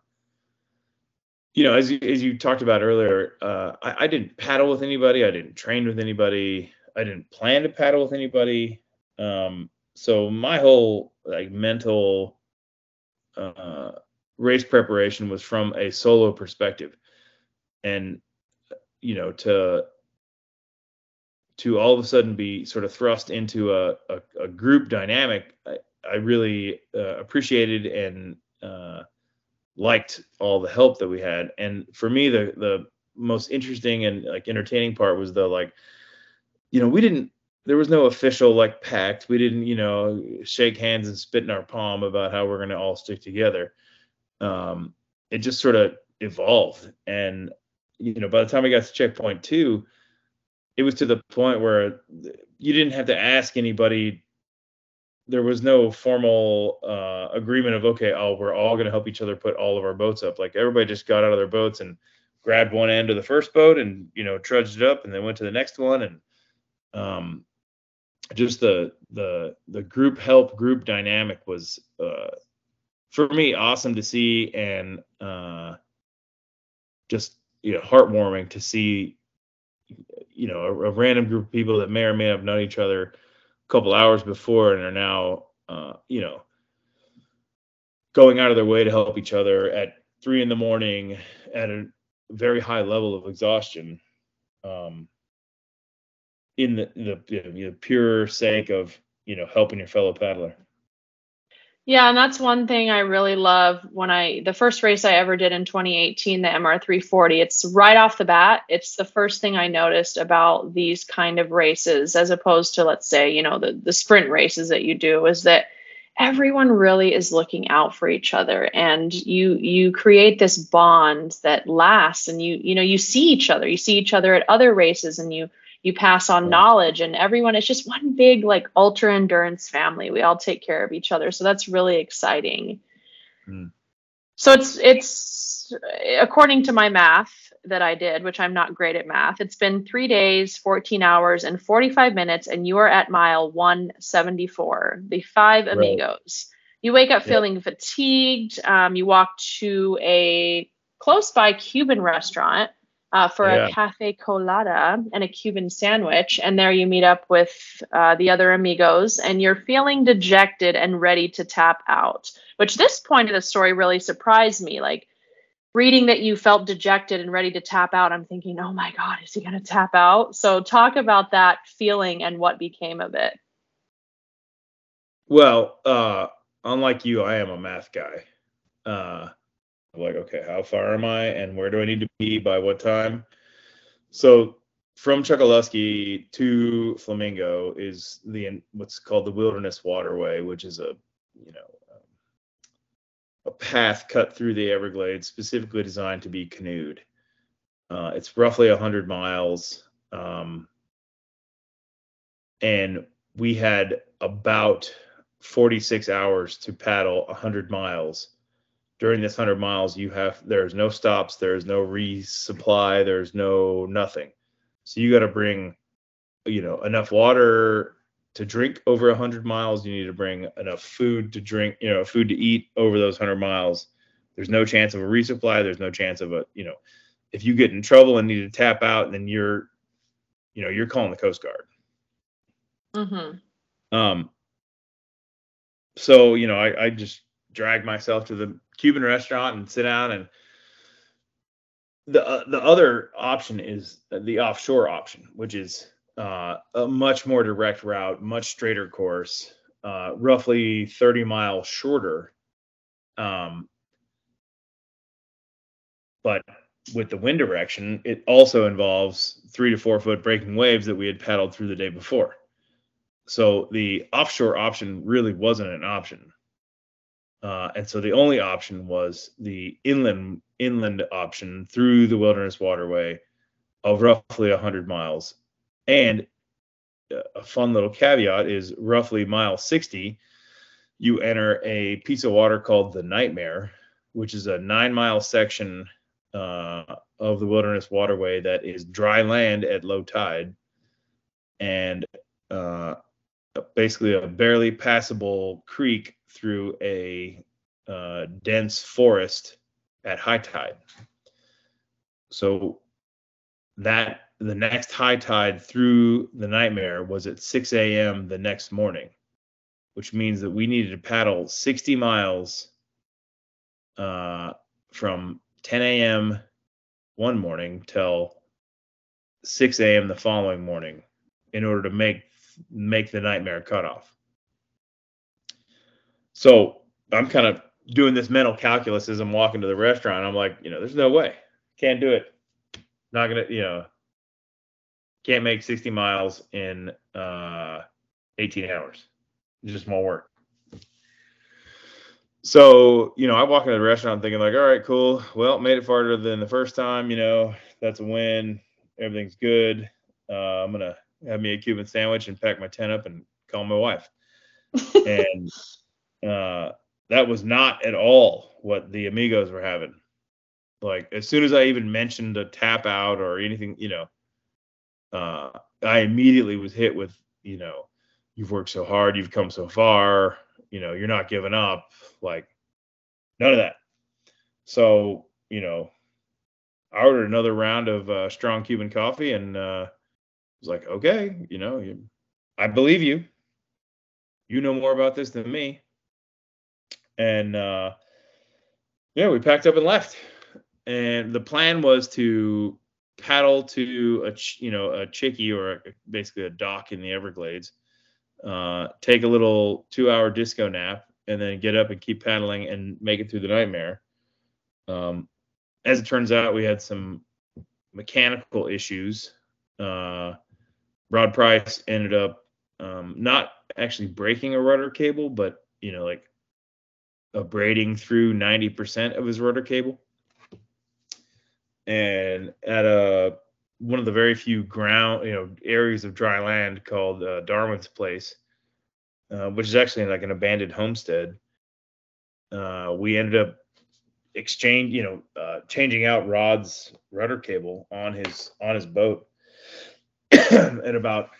you know, as you, as you talked about earlier, uh, I, I didn't paddle with anybody. I didn't train with anybody. I didn't plan to paddle with anybody. Um, so my whole like mental uh, race preparation was from a solo perspective, and you know to to all of a sudden be sort of thrust into a, a, a group dynamic, I, I really uh, appreciated and uh, liked all the help that we had. And for me, the the most interesting and like entertaining part was the like, you know, we didn't. There was no official like pact. We didn't, you know, shake hands and spit in our palm about how we're going to all stick together. Um, it just sort of evolved, and you know, by the time we got to checkpoint two, it was to the point where you didn't have to ask anybody. There was no formal uh, agreement of okay oh we're all going to help each other put all of our boats up. Like everybody just got out of their boats and grabbed one end of the first boat and you know trudged it up and then went to the next one. And um, just the the the group help group dynamic was uh, for me awesome to see and uh, just you know heartwarming to see you know a, a, random group of people that may or may have known each other a couple hours before and are now uh, you know going out of their way to help each other at three in the morning at a very high level of exhaustion um, in the the, know, pure sake of you know helping your fellow paddler yeah, and that's one thing I really love when I the first race I ever did in 2018, the MR340. It's right off the bat, it's the first thing I noticed about these kind of races as opposed to let's say, you know, the the sprint races that you do is that everyone really is looking out for each other and you you create this bond that lasts and you you know you see each other. You see each other at other races and you you pass on knowledge and everyone is just one big like ultra endurance family. We all take care of each other. So that's really exciting. Mm. so it's it's according to my math that i did which i'm not great at math it's been three days 14 hours and 45 minutes and you are at mile 174 the five right. amigos. You wake up feeling fatigued. Um, you walk to a close by cuban restaurant uh, for yeah. a cafe colada and a Cuban sandwich. And there you meet up with uh, the other amigos, and you're feeling dejected and ready to tap out. Which this point of the story really surprised me. Like reading that you felt dejected and ready to tap out, I'm thinking, oh my God, is he going to tap out? So talk about that feeling and what became of it. Well, uh, unlike you, I am a math guy. Uh, like, okay, how far am I and where do I need to be by what time? So from Chokoloskee to Flamingo is the what's called the Wilderness Waterway, which is a you know a path cut through the Everglades specifically designed to be canoed. Uh, it's roughly 100 miles, um, and we had about 46 hours to paddle 100 miles during this 100 miles you have there's no stops there's no resupply there's no nothing. So you got to bring you know enough water to drink over 100 miles. You need to bring enough food to drink you know food to eat over those 100 miles. There's no chance of a resupply. There's no chance of a you know if you get in trouble and need to tap out then you're you know you're calling the coast guard. Mm-hmm. um so you know I, I just drag myself to the Cuban restaurant and sit down and the uh, the other option is the offshore option, which is uh, a much more direct route, much straighter course, uh, roughly 30 miles shorter. Um, but with the wind direction, it also involves three to four foot breaking waves that we had paddled through the day before. So the offshore option really wasn't an option. Uh, and so the only option was the inland inland option through the wilderness waterway of roughly 100 miles. And a fun little caveat is roughly mile 60, you enter a piece of water called the Nightmare, which is a nine mile section uh, of the wilderness waterway that is dry land at low tide and uh, basically a barely passable creek through a uh, dense forest at high tide. So that the next high tide through the nightmare was at 6 a.m. the next morning, which means that we needed to paddle 60 miles uh, from 10 a.m. one morning till 6 a.m. the following morning in order to make make the nightmare cutoff. So I'm kind of doing this mental calculus as I'm walking to the restaurant. I'm like, you know, there's no way, can't do it. Not gonna, you know, can't make 60 miles in uh, 18 hours. It just won't work. So, you know, I walk into the restaurant thinking like, all right, cool. Well, made it farther than the first time. You know, that's a win. Everything's good. Uh, I'm gonna have me a Cuban sandwich and pack my tent up and call my wife. and uh, that was not at all what the amigos were having. Like as soon as I even mentioned a tap out or anything, you know, uh, I immediately was hit with, you know, you've worked so hard, you've come so far, you know, you're not giving up. Like none of that. So, you know, I ordered another round of uh, strong Cuban coffee and uh, was like, okay, you know, you, I believe you. You know more about this than me. And uh, yeah, we packed up and left. And the plan was to paddle to a you know a chickee or a, basically a dock in the Everglades, uh, take a little two-hour disco nap, and then get up and keep paddling and make it through the nightmare. Um, as it turns out, we had some mechanical issues. Uh, Rod Price ended up um, not actually breaking a rudder cable, but you know, like abrading through 90% of his rudder cable. And at a one of the very few ground, you know, areas of dry land called uh, Darwin's Place, uh, which is actually like an abandoned homestead. Uh, we ended up exchange, you know, uh, changing out Rod's rudder cable on his on his boat at about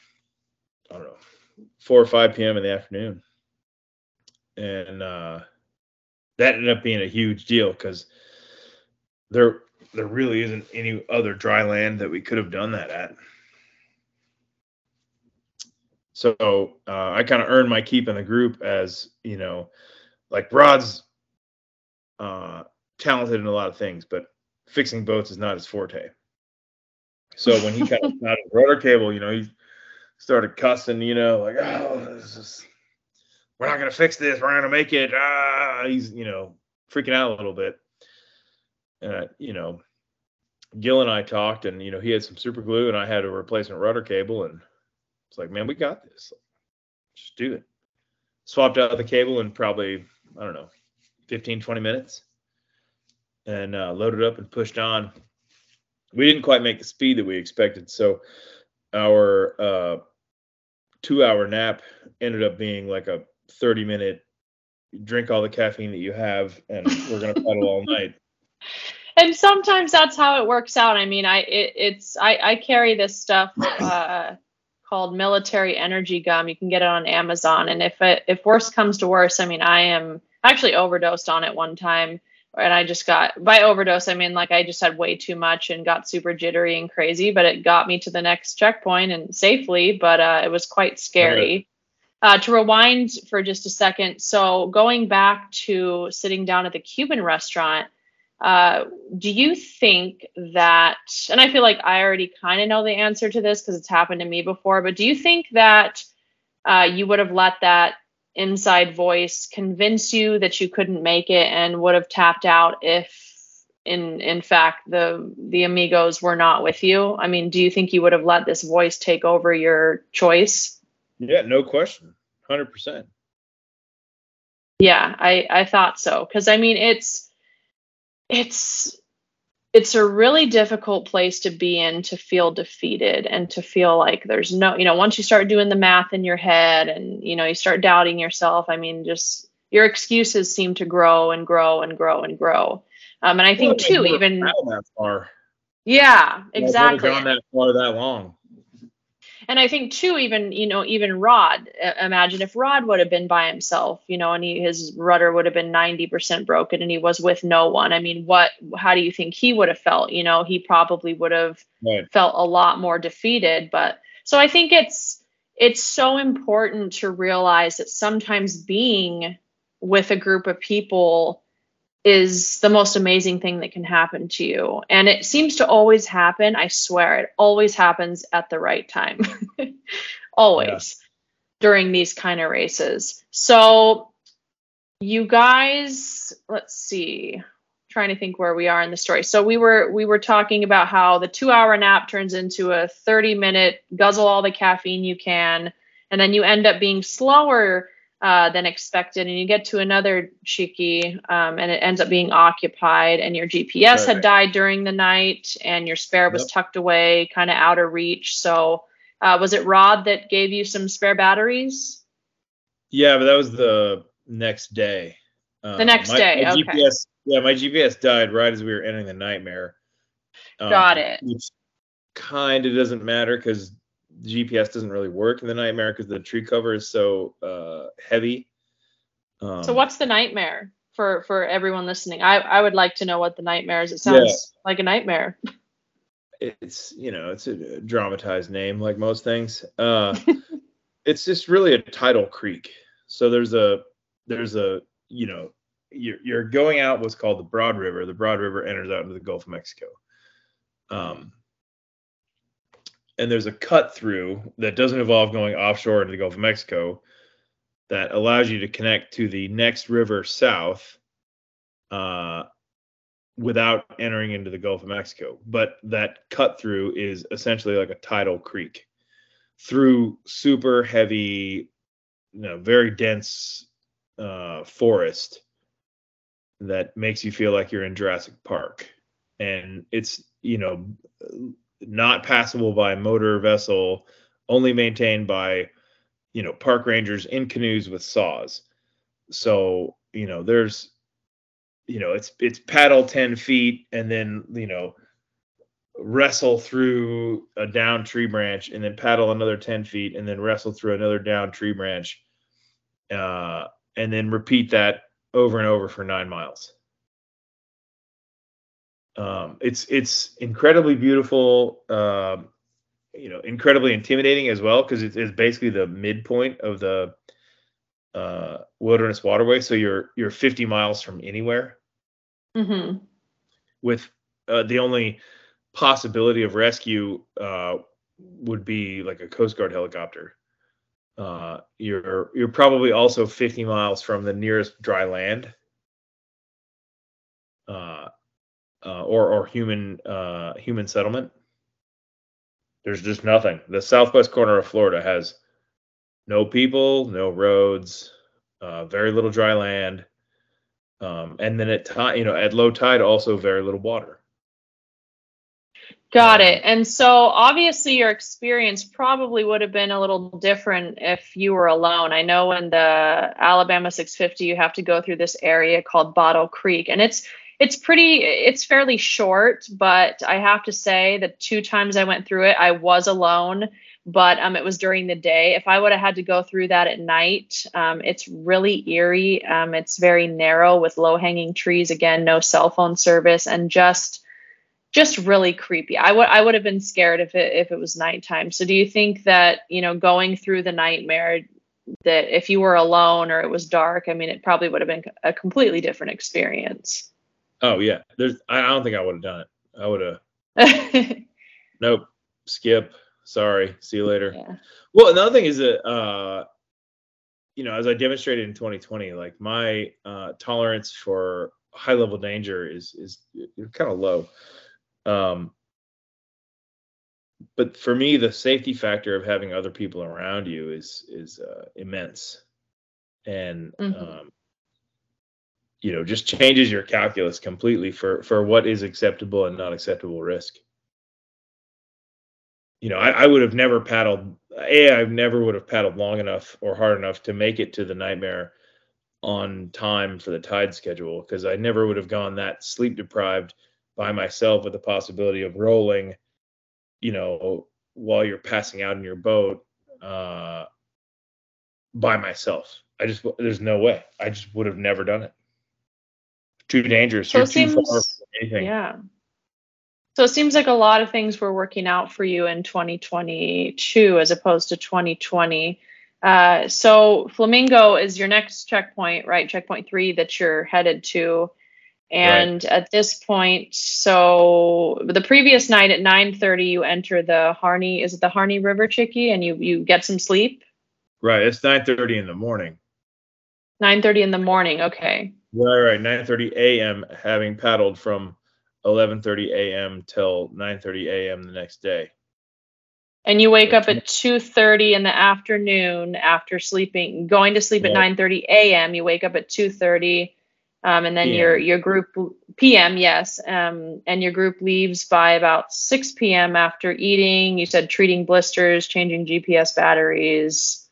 I don't know four or five p.m. in the afternoon, and uh, that ended up being a huge deal because there there really isn't any other dry land that we could have done that at. So uh, I kind of earned my keep in the group as you know, like Rod's uh, talented in a lot of things, but fixing boats is not his forte. So when he kind of got his rudder cable, you know, he started cussing, you know, like, oh, this is, we're not gonna fix this, we're gonna make it. Ah, he's, you know, freaking out a little bit. Uh, you know, Gil and I talked, and you know, he had some super glue, and I had a replacement rudder cable, and it's like, man, we got this. Just do it. Swapped out the cable in probably, I don't know, 15, 20 minutes and uh, loaded up and pushed on. We didn't quite make the speed that we expected. So our uh, two hour nap ended up being like a 30 minute drink all the caffeine that you have and we're going to pedal all night and sometimes that's how it works out i mean i it, it's I, I carry this stuff uh, called military energy gum. You can get it on Amazon. And if it, if worse comes to worse, I mean, I am actually overdosed on it one time, and I just got by overdose. I mean, like I just had way too much and got super jittery and crazy. But it got me to the next checkpoint and safely. But uh, it was quite scary. Uh, to rewind for just a second, so going back to sitting down at the Cuban restaurant, uh, do you think that, and I feel like I already kind of know the answer to this because it's happened to me before, but do you think that uh, you would have let that inside voice convince you that you couldn't make it and would have tapped out if in in fact the the amigos were not with you? I mean do you think you would have let this voice take over your choice yeah no question. 100% yeah i i thought so. Because i mean it's it's it's a really difficult place to be in to feel defeated and to feel like there's no you know once you start doing the math in your head and you know you start doubting yourself i mean just your excuses seem to grow and grow and grow and grow. Um, and i think well, too even yeah exactly. gone that far that long and I think too, even you know, even Rod. Uh, imagine if Rod would have been by himself, you know, and he, his rudder would have been ninety percent broken, and he was with no one. I mean, what? How do you think he would have felt? You know, he probably would have right. felt a lot more defeated. But so I think it's it's so important to realize that sometimes being with a group of people is the most amazing thing that can happen to you. And it seems to always happen. I swear it always happens at the right time. always yeah. during these kind of races. So you guys, let's see. Trying to think where we are in the story. So we were we were talking about how the 2-hour nap turns into a 30-minute guzzle all the caffeine you can and then you end up being slower uh, than expected, and you get to another chickee, um, and it ends up being occupied, and your GPS right. had died during the night, and your spare was yep. tucked away, kind of out of reach. So, uh, was it Rod that gave you some spare batteries? Yeah, but that was the next day. Um, the next my, day, my okay. GPS, yeah, my GPS died right as we were entering the nightmare. Um, Got it. Which kind of doesn't matter because GPS doesn't really work in the nightmare because the tree cover is so uh, heavy. Um, so what's the nightmare for for everyone listening? I I would like to know what the nightmare is. It sounds yeah. like a nightmare. It's you know it's a dramatized name like most things. Uh, it's just really a tidal creek. So there's a there's a you know you're you're going out what's called the Broad River. The Broad River enters out into the Gulf of Mexico. Um, and there's a cut through that doesn't involve going offshore into the Gulf of Mexico that allows you to connect to the next river south uh, without entering into the Gulf of Mexico. But that cut through is essentially like a tidal creek through super heavy, you know, very dense uh, forest that makes you feel like you're in Jurassic Park. And it's, you know, not passable by motor vessel, only maintained by, you know, park rangers in canoes with saws. So, you know, there's, you know, it's it's paddle 10 feet and then, you know, wrestle through a down tree branch and then paddle another 10 feet and then wrestle through another down tree branch. Uh, and then repeat that over and over for nine miles. Um, it's it's incredibly beautiful, uh, you know, incredibly intimidating as well because it's, it's, basically the midpoint of the uh, wilderness waterway. So you're you're 50 miles from anywhere. Mm-hmm. With uh, the only possibility of rescue uh, would be like a Coast Guard helicopter. Uh, you're you're probably also 50 miles from the nearest dry land. Uh, uh, or or human uh, human settlement. There's just nothing. The southwest corner of Florida has no people, no roads, uh, very little dry land, um, and then at tide, you know, at low tide, also very little water. Got it. And so obviously your experience probably would have been a little different if you were alone. I know in the Alabama 650 you have to go through this area called Bottle Creek and it's it's pretty it's fairly short but i have to say the two times i went through it i was alone. But um, it was during the day. If i would have had to go through that at night um, it's really eerie. Um, it's very narrow with low hanging trees. Again no cell phone service and just just really creepy. I would i would have been scared if it if it was nighttime. So do you think that you know going through the nightmare that if you were alone or it was dark i mean it probably would have been a completely different experience Oh yeah, there's. I don't think I would have done it. I would have. nope. Skip. Sorry. See you later. Yeah. Well, another thing is that, uh, you know, as I demonstrated in 2020, like my uh, tolerance for high level danger is is kind of low. Um, but for me, the safety factor of having other people around you is is uh, immense, and mm-hmm. um, you know just changes your calculus completely for for what is acceptable and not acceptable risk. You know i, I would have never paddled a i never would have paddled long enough or hard enough to make it to the nightmare on time for the tide schedule because i never would have gone that sleep deprived by myself with the possibility of rolling you know while you're passing out in your boat uh by myself. I just there's no way. I just would have never done it too dangerous. So You're seems, too far from anything. Yeah. So it seems like a lot of things were working out for you in 2022 as opposed to 2020. Uh, so Flamingo is your next checkpoint, right? Checkpoint three that you're headed to. And right. at this point, so the previous night at 9:30, you enter the Harney. Is it the Harney River Chickee? And you you get some sleep. Right. It's 9:30 in the morning. 9:30 in the morning. Okay. Right. Right. 9:30 a.m. Having paddled from 11:30 a.m. till 9:30 a.m. the next day. And you wake up at 2:30 in the afternoon after sleeping, going to sleep at 9:30 a.m. You wake up at 2:30, um, and then your your group p.m. Yes, um, and your group leaves by about 6 p.m. after eating. You said treating blisters, changing GPS batteries.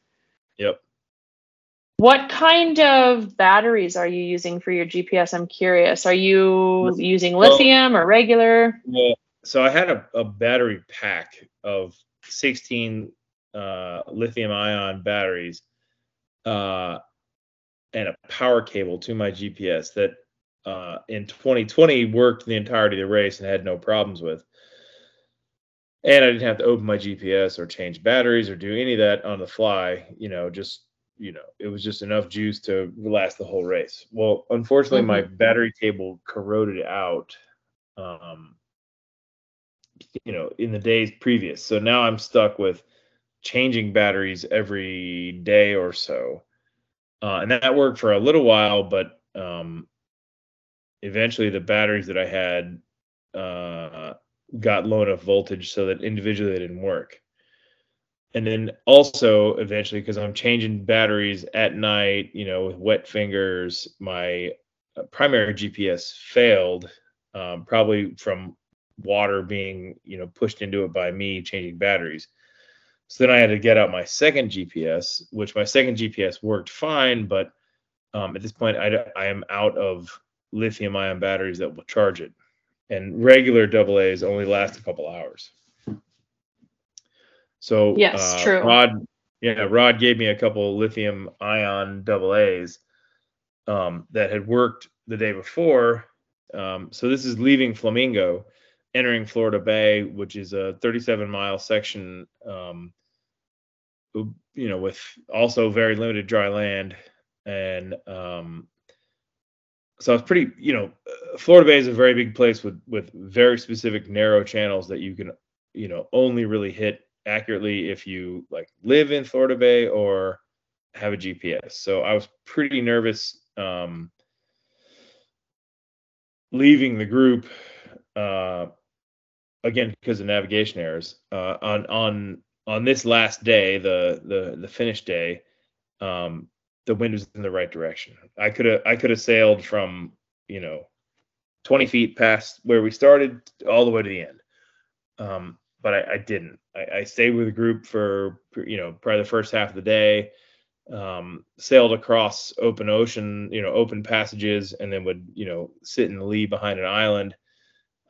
What kind of batteries are you using for your GPS? I'm curious. Are you using lithium well, or regular? Well, so I had a, a battery pack of 16 uh, lithium ion batteries uh, and a power cable to my GPS that uh, in 2020 worked the entirety of the race and had no problems with. And I didn't have to open my GPS or change batteries or do any of that on the fly. You know, just you know, it was just enough juice to last the whole race. Well, unfortunately, mm-hmm. my battery cable corroded out. Um, you know, in the days previous. So now I'm stuck with changing batteries every day or so. Uh, and that worked for a little while, but um, eventually the batteries that I had uh, got low enough voltage so that individually they didn't work. And then also eventually, because I'm changing batteries at night, you know, with wet fingers, my uh, primary GPS failed, um, probably from water being you know pushed into it by me changing batteries. So then i had to get out my second gps which my second gps worked fine but um, at this point I, I am out of lithium ion batteries that will charge it. And regular double a's only last a couple hours so yes uh, true rod yeah rod gave me a couple lithium ion double a's um, that had worked the day before um, so this is leaving flamingo entering Florida Bay, which is a 37 mile section, um, you know, with also very limited dry land. And um, so it's pretty, you know, Florida Bay is a very big place with with very specific narrow channels that you can, you know, only really hit accurately if you like live in Florida Bay or have a GPS. So I was pretty nervous um, leaving the group uh, again because of navigation errors. Uh, on on on this last day the the the finish day um the wind was in the right direction. I could have i could have sailed from you know 20 feet past where we started all the way to the end. Um but i, I didn't I, I stayed with the group for you know probably the first half of the day um, sailed across open ocean, you know, open passages, and then would, you know, sit in the lee behind an island.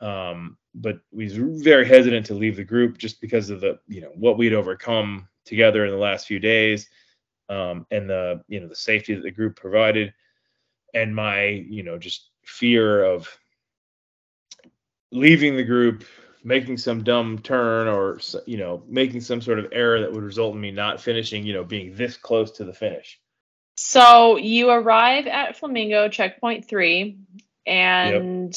Um, but we was very hesitant to leave the group just because of the you know what we'd overcome together in the last few days um, and the you know the safety that the group provided and my you know just fear of leaving the group making some dumb turn or you know making some sort of error that would result in me not finishing you know being this close to the finish so you arrive at flamingo checkpoint three and yep.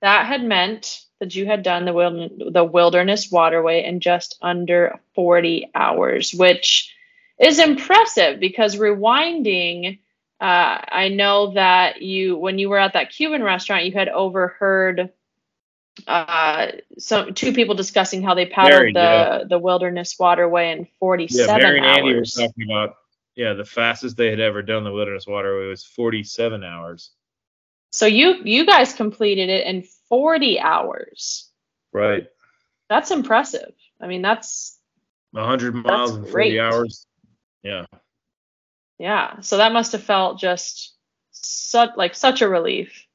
that had meant that you had done the, the wilderness waterway in just under 40 hours, which is impressive because rewinding, uh, I know that you, when you were at that Cuban restaurant, you had overheard uh, some two people discussing how they paddled the yeah. the wilderness waterway in 47 yeah, Mary and hours. Andy talking about yeah the fastest they had ever done the wilderness waterway was 47 hours. So you you guys completed it in 40 hours. Right. That's impressive. I mean, that's 100 miles in 40 great. hours. Yeah. Yeah. So that must have felt just such like such a relief.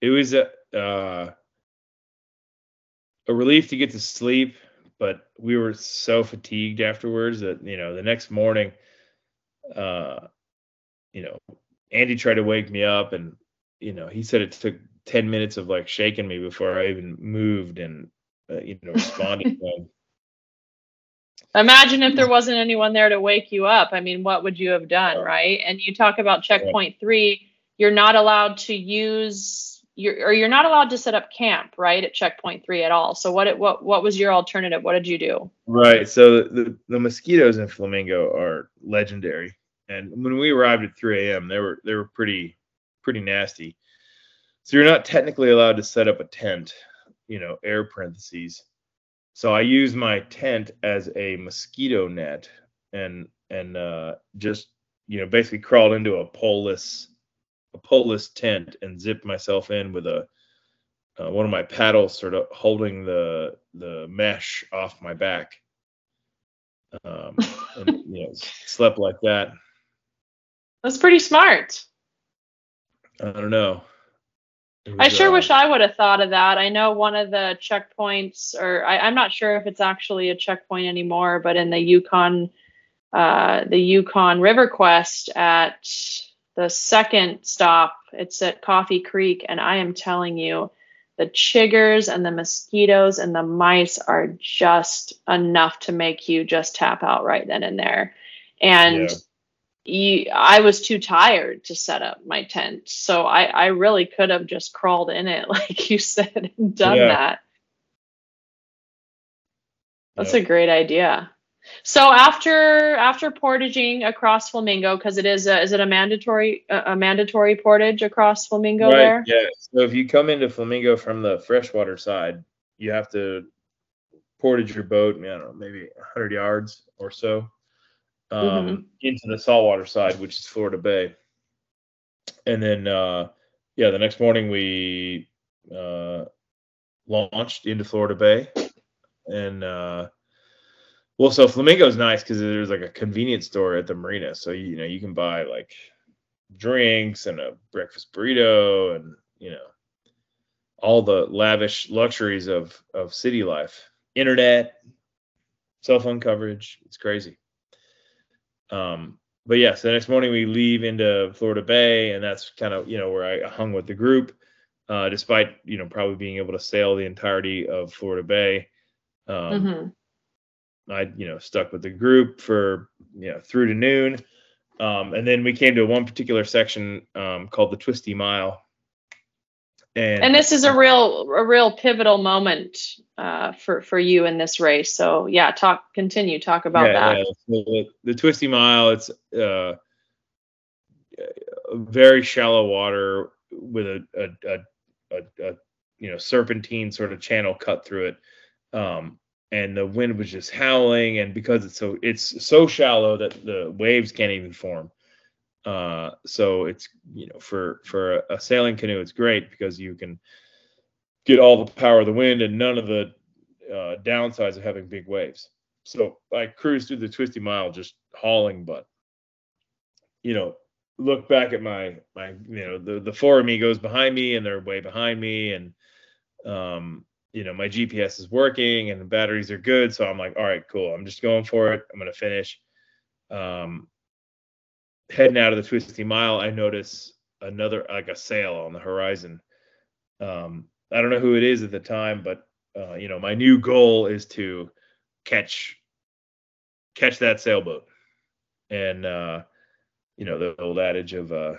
Yeah. It was a uh, a relief to get to sleep, but we were so fatigued afterwards that you know the next morning, uh, you know, Andy tried to wake me up, and you know he said it took ten minutes of like shaking me before I even moved and uh, you know responded. Imagine if there wasn't anyone there to wake you up. I mean, what would you have done, right? And you talk about checkpoint three. you're not allowed to use your or you're not allowed to set up camp right at checkpoint three at all. So what what what was your alternative? What did you do? Right. So the the mosquitoes in Flamingo are legendary, and when we arrived at 3 a.m., they were they were pretty pretty nasty. So you're not technically allowed to set up a tent, you know, air parentheses. So I used my tent as a mosquito net and and uh, just you know basically crawled into a poleless a poleless tent and zipped myself in with a uh, one of my paddles sort of holding the the mesh off my back. Um, and you know slept like that. That's pretty smart. I don't know. Was, I sure uh, wish I would have thought of that. I know one of the checkpoints, or I, am not sure if it's actually a checkpoint anymore, but in the Yukon uh, the Yukon River Quest at the second stop. It's at Coffee Creek, and I am telling you, the chiggers and the mosquitoes and the mice are just enough to make you just tap out right then and there. And yeah. you, I was too tired to set up my tent, so I, I really could have just crawled in it, like you said, and done yeah. that. That's a great idea. So after after portaging across Flamingo, because it is a, is it a mandatory a, mandatory portage across Flamingo right, there? Yeah. So if you come into Flamingo from the freshwater side, you have to portage your boat. I don't know, maybe 100 yards or so um, mm-hmm. into the saltwater side, which is Florida Bay. And then, uh, yeah, the next morning we uh, launched into Florida Bay, and uh, well, so Flamingo's nice because there's like a convenience store at the marina, so you, you know you can buy like drinks and a breakfast burrito and you know all the lavish luxuries of of city life, internet, cell phone coverage. It's crazy. Um, but yes, yeah, so the next morning we leave into Florida Bay, and that's kind of you know where I hung with the group, uh, despite you know probably being able to sail the entirety of Florida Bay. Um, mm-hmm. I, you know, stuck with the group for, you know, through to noon. Um, and then we came to one particular section um, called the Twisty Mile. And, and this is a real, a real pivotal moment uh, for for you in this race. So yeah, talk, continue, talk about yeah, that. Yeah. So the, the, Twisty Mile, it's uh, very shallow water with a, a, a, a, a you know serpentine sort of channel cut through it. Um, and the wind was just howling and because it's so it's so shallow that the waves can't even form. Uh, so it's you know for for a, sailing canoe it's great because you can get all the power of the wind and none of the uh, downsides of having big waves. So i cruised through the twisty mile just hauling but you know look back at my my you know the the four amigos behind me and they're way behind me and um you know my GPS is working and the batteries are good. So I'm like, all right, cool. I'm just going for it. I'm gonna finish. Um, heading out of the twisty mile, I notice another like a sail on the horizon. Um, I don't know who it is at the time, but uh, you know my new goal is to catch catch that sailboat. And uh, you know the old adage of uh,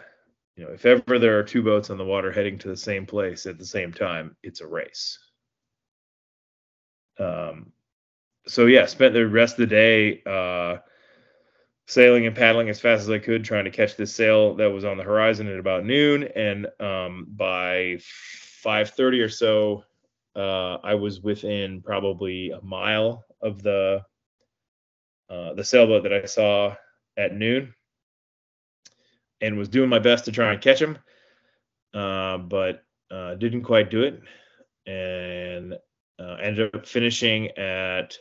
you know if ever there are two boats on the water heading to the same place at the same time, it's a race. Um, so yeah, spent the rest of the day uh, sailing and paddling as fast as I could, trying to catch this sail that was on the horizon at about noon. And um, by 5:30 or so, uh, I was within probably a mile of the uh, the sailboat that I saw at noon, and was doing my best to try and catch him, uh, but uh, didn't quite do it. And uh, ended up finishing at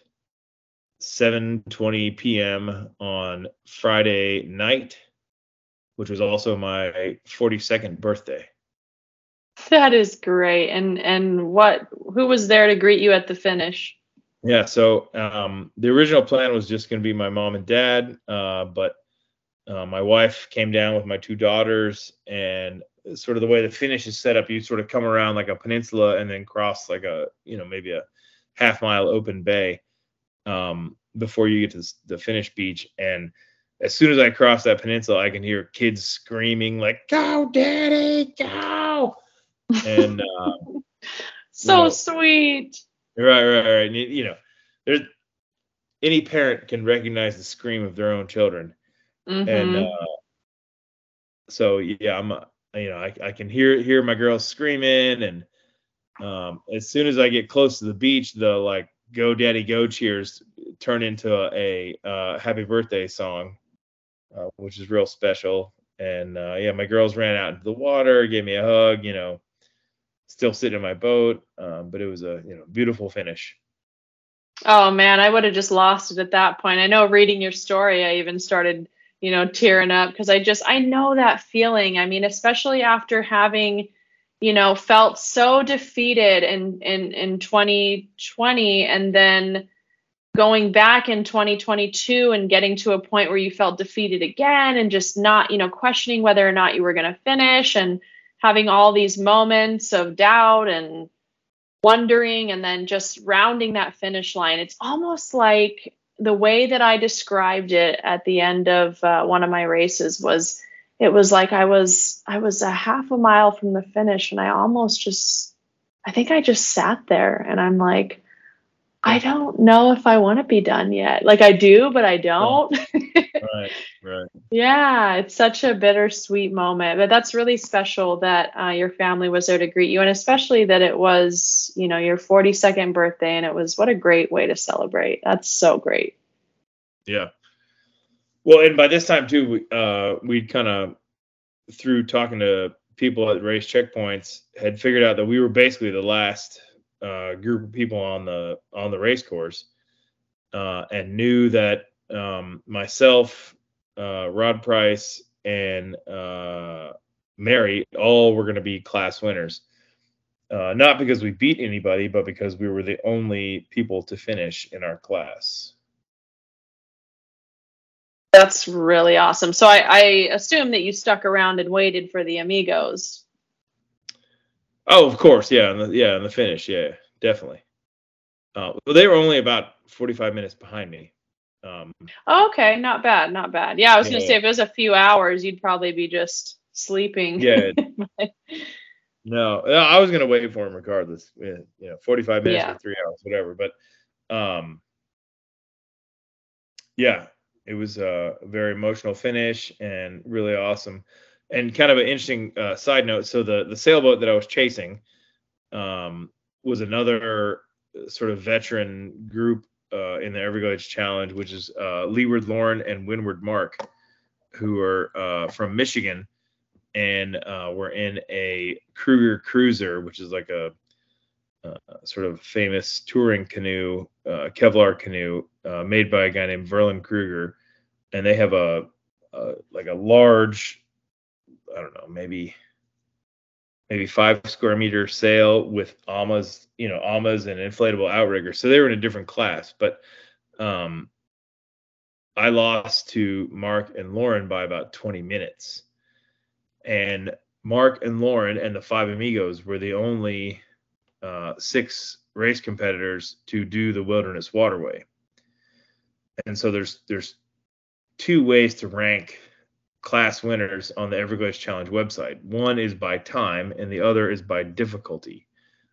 7:20 p.m. on Friday night, which was also my 42nd birthday. That is great. And and what who was there to greet you at the finish? Yeah, so um, the original plan was just going to be my mom and dad, uh, but uh, my wife came down with my two daughters, and sort of the way the finish is set up, you sort of come around like a peninsula and then cross like a you know maybe a half mile open bay um, before you get to the finish beach. And as soon as I cross that peninsula, I can hear kids screaming like "Go, Daddy, go!" And uh, so you know, sweet. Right, right, right. And, you, you know, there's any parent can recognize the scream of their own children, Mhm. and uh, so yeah, I'm, uh, you know, I, I can hear hear my girls screaming, and um, as soon as I get close to the beach, the like "Go Daddy Go" cheers turn into a, uh, "Happy Birthday" song, uh, which is real special. And uh, yeah, my girls ran out into the water, gave me a hug, you know, still sitting in my boat, um, but it was a you know beautiful finish. Oh man, I would have just lost it at that point. I know reading your story, I even started, you know, tearing up because I just I know that feeling. I mean, especially after having, you know, felt so defeated in in in 2020 and then going back in 2022 and getting to a point where you felt defeated again and just not, you know, questioning whether or not you were going to finish and having all these moments of doubt and wondering and then just rounding that finish line. It's almost like the way that I described it at the end of uh, one of my races was it was like I was I was a half a mile from the finish and I almost just I think I just sat there and I'm like I don't know if I want to be done yet. Like I do, but I don't. Right, right. Yeah, it's such a bittersweet moment, but that's really special that uh, your family was there to greet you, and especially that it was, you know, your 42nd birthday, and it was what a great way to celebrate. That's so great. Yeah. Well, and by this time too, we, uh, we'd kind of through talking to people at race checkpoints had figured out that we were basically the last uh, group of people on the on the race course, uh, and knew that um, myself, uh, Rod Price, and uh, Mary all were going to be class winners. Uh, not because we beat anybody, but because we were the only people to finish in our class. That's really awesome. So I, I assume that you stuck around and waited for the amigos. Oh, of course, yeah, the, yeah, and the finish, yeah, definitely. Uh, well, they were only about forty-five minutes behind me. Um, Oh, okay, not bad, not bad. Yeah, I was gonna say if it was a few hours, you'd probably be just sleeping. yeah, no, no, I was gonna wait for him regardless. You know, forty-five minutes Yeah. or three hours, whatever. But, um, yeah, it was a very emotional finish and really awesome. And kind of an interesting uh, side note. So the the sailboat that I was chasing, um, was another sort of veteran group uh, in the Everglades Challenge, which is uh, Leeward Lauren and Windward Mark, who are uh, from Michigan, and uh, we're in a Kruger cruiser, which is like a, uh sort of famous touring canoe, uh, Kevlar canoe, uh, made by a guy named Verlen Kruger, and they have a like a large, I don't know, maybe maybe five square meter sail with amas, you know, amas and inflatable outrigger. So they were in a different class, but um, I lost to Mark and Lauren by about 20 minutes. And Mark and Lauren and the five amigos were the only uh, six race competitors to do the wilderness waterway. And so there's there's two ways to rank class winners on the Everglades Challenge website. One is by time, and the other is by difficulty.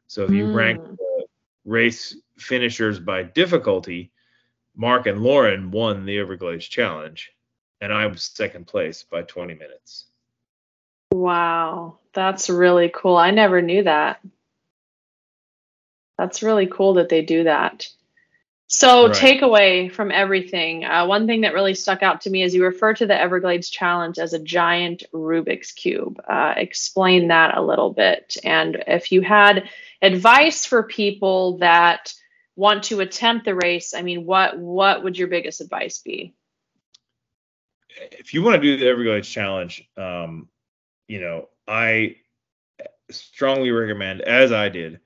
So if you rank Mm. the race finishers by difficulty, Mark and Lauren won the Everglades Challenge, and I was second place by 20 minutes. Wow, that's really cool. I never knew that. That's really cool that they do that. So, Right. takeaway from everything, uh, one thing that really stuck out to me is you refer to the Everglades Challenge as a giant Rubik's Cube. Uh, explain that a little bit. And if you had advice for people that want to attempt the race, I mean, what what would your biggest advice be? If you want to do the Everglades Challenge, um, you know, I strongly recommend, as I did,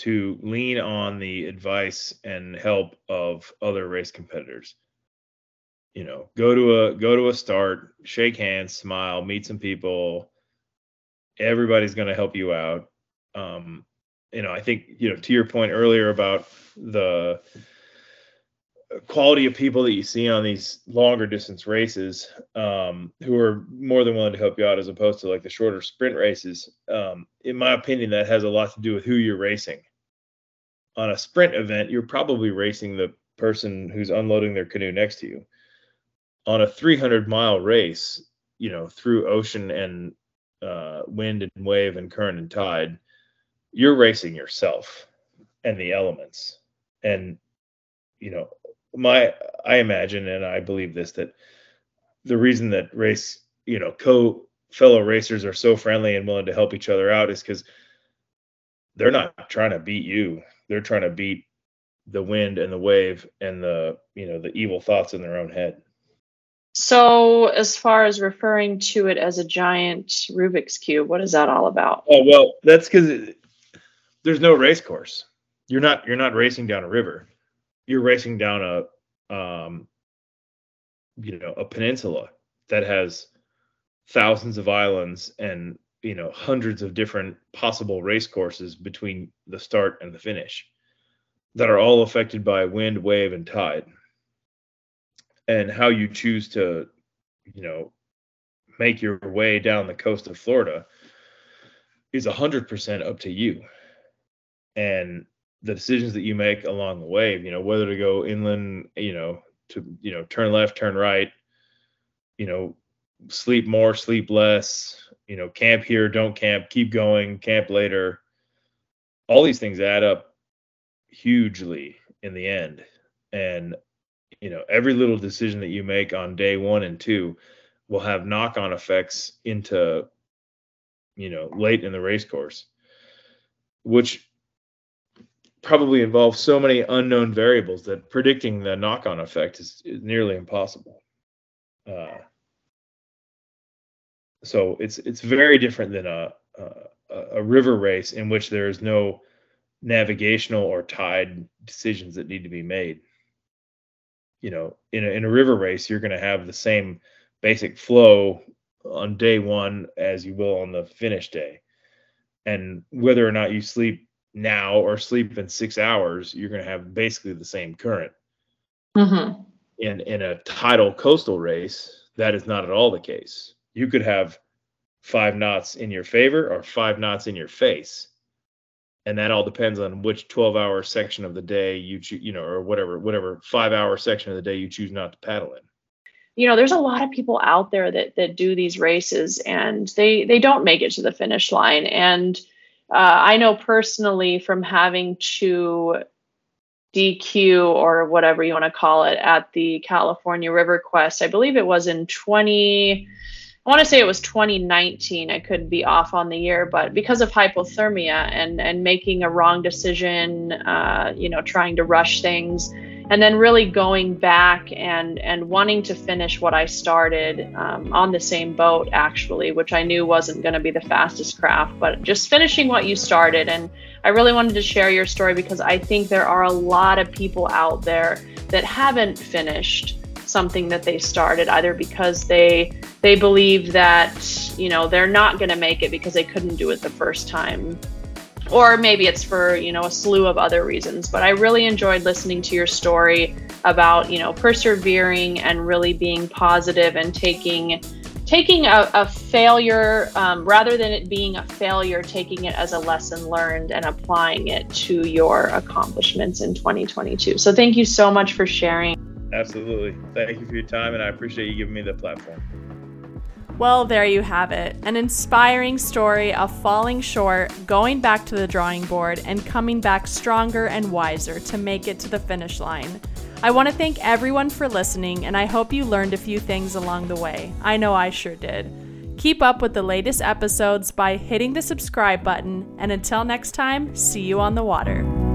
to lean on the advice and help of other race competitors. You know, go to a go to a start, shake hands, smile, meet some people. Everybody's going to help you out. Um, you know, I think you know to your point earlier about the quality of people that you see on these longer distance races um, who are more than willing to help you out as opposed to like the shorter sprint races. Um, in my opinion, that has a lot to do with who you're racing. On a sprint event, you're probably racing the person who's unloading their canoe next to you. On a 300 mile race, you know, through ocean and uh, wind and wave and current and tide, you're racing yourself and the elements. And you know, my I imagine and I believe this that the reason that race, you know, co fellow racers are so friendly and willing to help each other out is because they're not trying to beat you. They're trying to beat the wind and the wave and the you know the evil thoughts in their own head. So, as far as referring to it as a giant Rubik's cube, what is that all about? Oh well, that's because there's no race course. You're not you're not racing down a river you're racing down a um, you know a peninsula that has thousands of islands and you know hundreds of different possible race courses between the start and the finish that are all affected by wind wave and tide. And how you choose to you know make your way down the coast of florida is 100% up to you. And the decisions that you make along the way, you know, whether to go inland, you know, to, you know, turn left, turn right, you know, sleep more, sleep less, you know, camp here, don't camp, keep going, camp later. All these things add up hugely in the end. And, you know, every little decision that you make on day one and two will have knock on effects into, you know, late in the race course, which probably involves so many unknown variables that predicting the knock-on effect is, is nearly impossible. Uh, so it's it's very different than a, a, a river race in which there is no navigational or tide decisions that need to be made. You know, in a, in a river race, you're going to have the same basic flow on day one as you will on the finish day, and whether or not you sleep now or sleep in six hours, you're going to have basically the same current. Mm-hmm. In in a tidal coastal race, that is not at all the case. You could have five knots in your favor or five knots in your face, and that all depends on which 12 hour section of the day you choose, you know, or whatever whatever five hour section of the day you choose not to paddle in you know there's a lot of people out there that that do these races and they they don't make it to the finish line and uh, I know personally from having to DQ or whatever you want to call it at the California River Quest. I believe it was in 20. I want to say it was 2019. I could be off on the year, but because of hypothermia and and making a wrong decision, uh, you know, trying to rush things, and then really going back and and wanting to finish what I started um, on the same boat actually, which I knew wasn't going to be the fastest craft, but just finishing what you started. And I really wanted to share your story because I think there are a lot of people out there that haven't finished something that they started either because they they believe that you know they're not going to make it because they couldn't do it the first time. Or maybe it's for you know a slew of other reasons but i really enjoyed listening to your story about you know persevering and really being positive and taking taking a, a failure um, rather than it being a failure taking it as a lesson learned and applying it to your accomplishments in 2022 so thank you so much for sharing absolutely thank you for your time and i appreciate you giving me the platform well, there you have it an inspiring story of falling short, going back to the drawing board, and coming back stronger and wiser to make it to the finish line. I want to thank everyone for listening, and I hope you learned a few things along the way. I know I sure did. Keep up with the latest episodes by hitting the subscribe button, and until next time, see you on the water.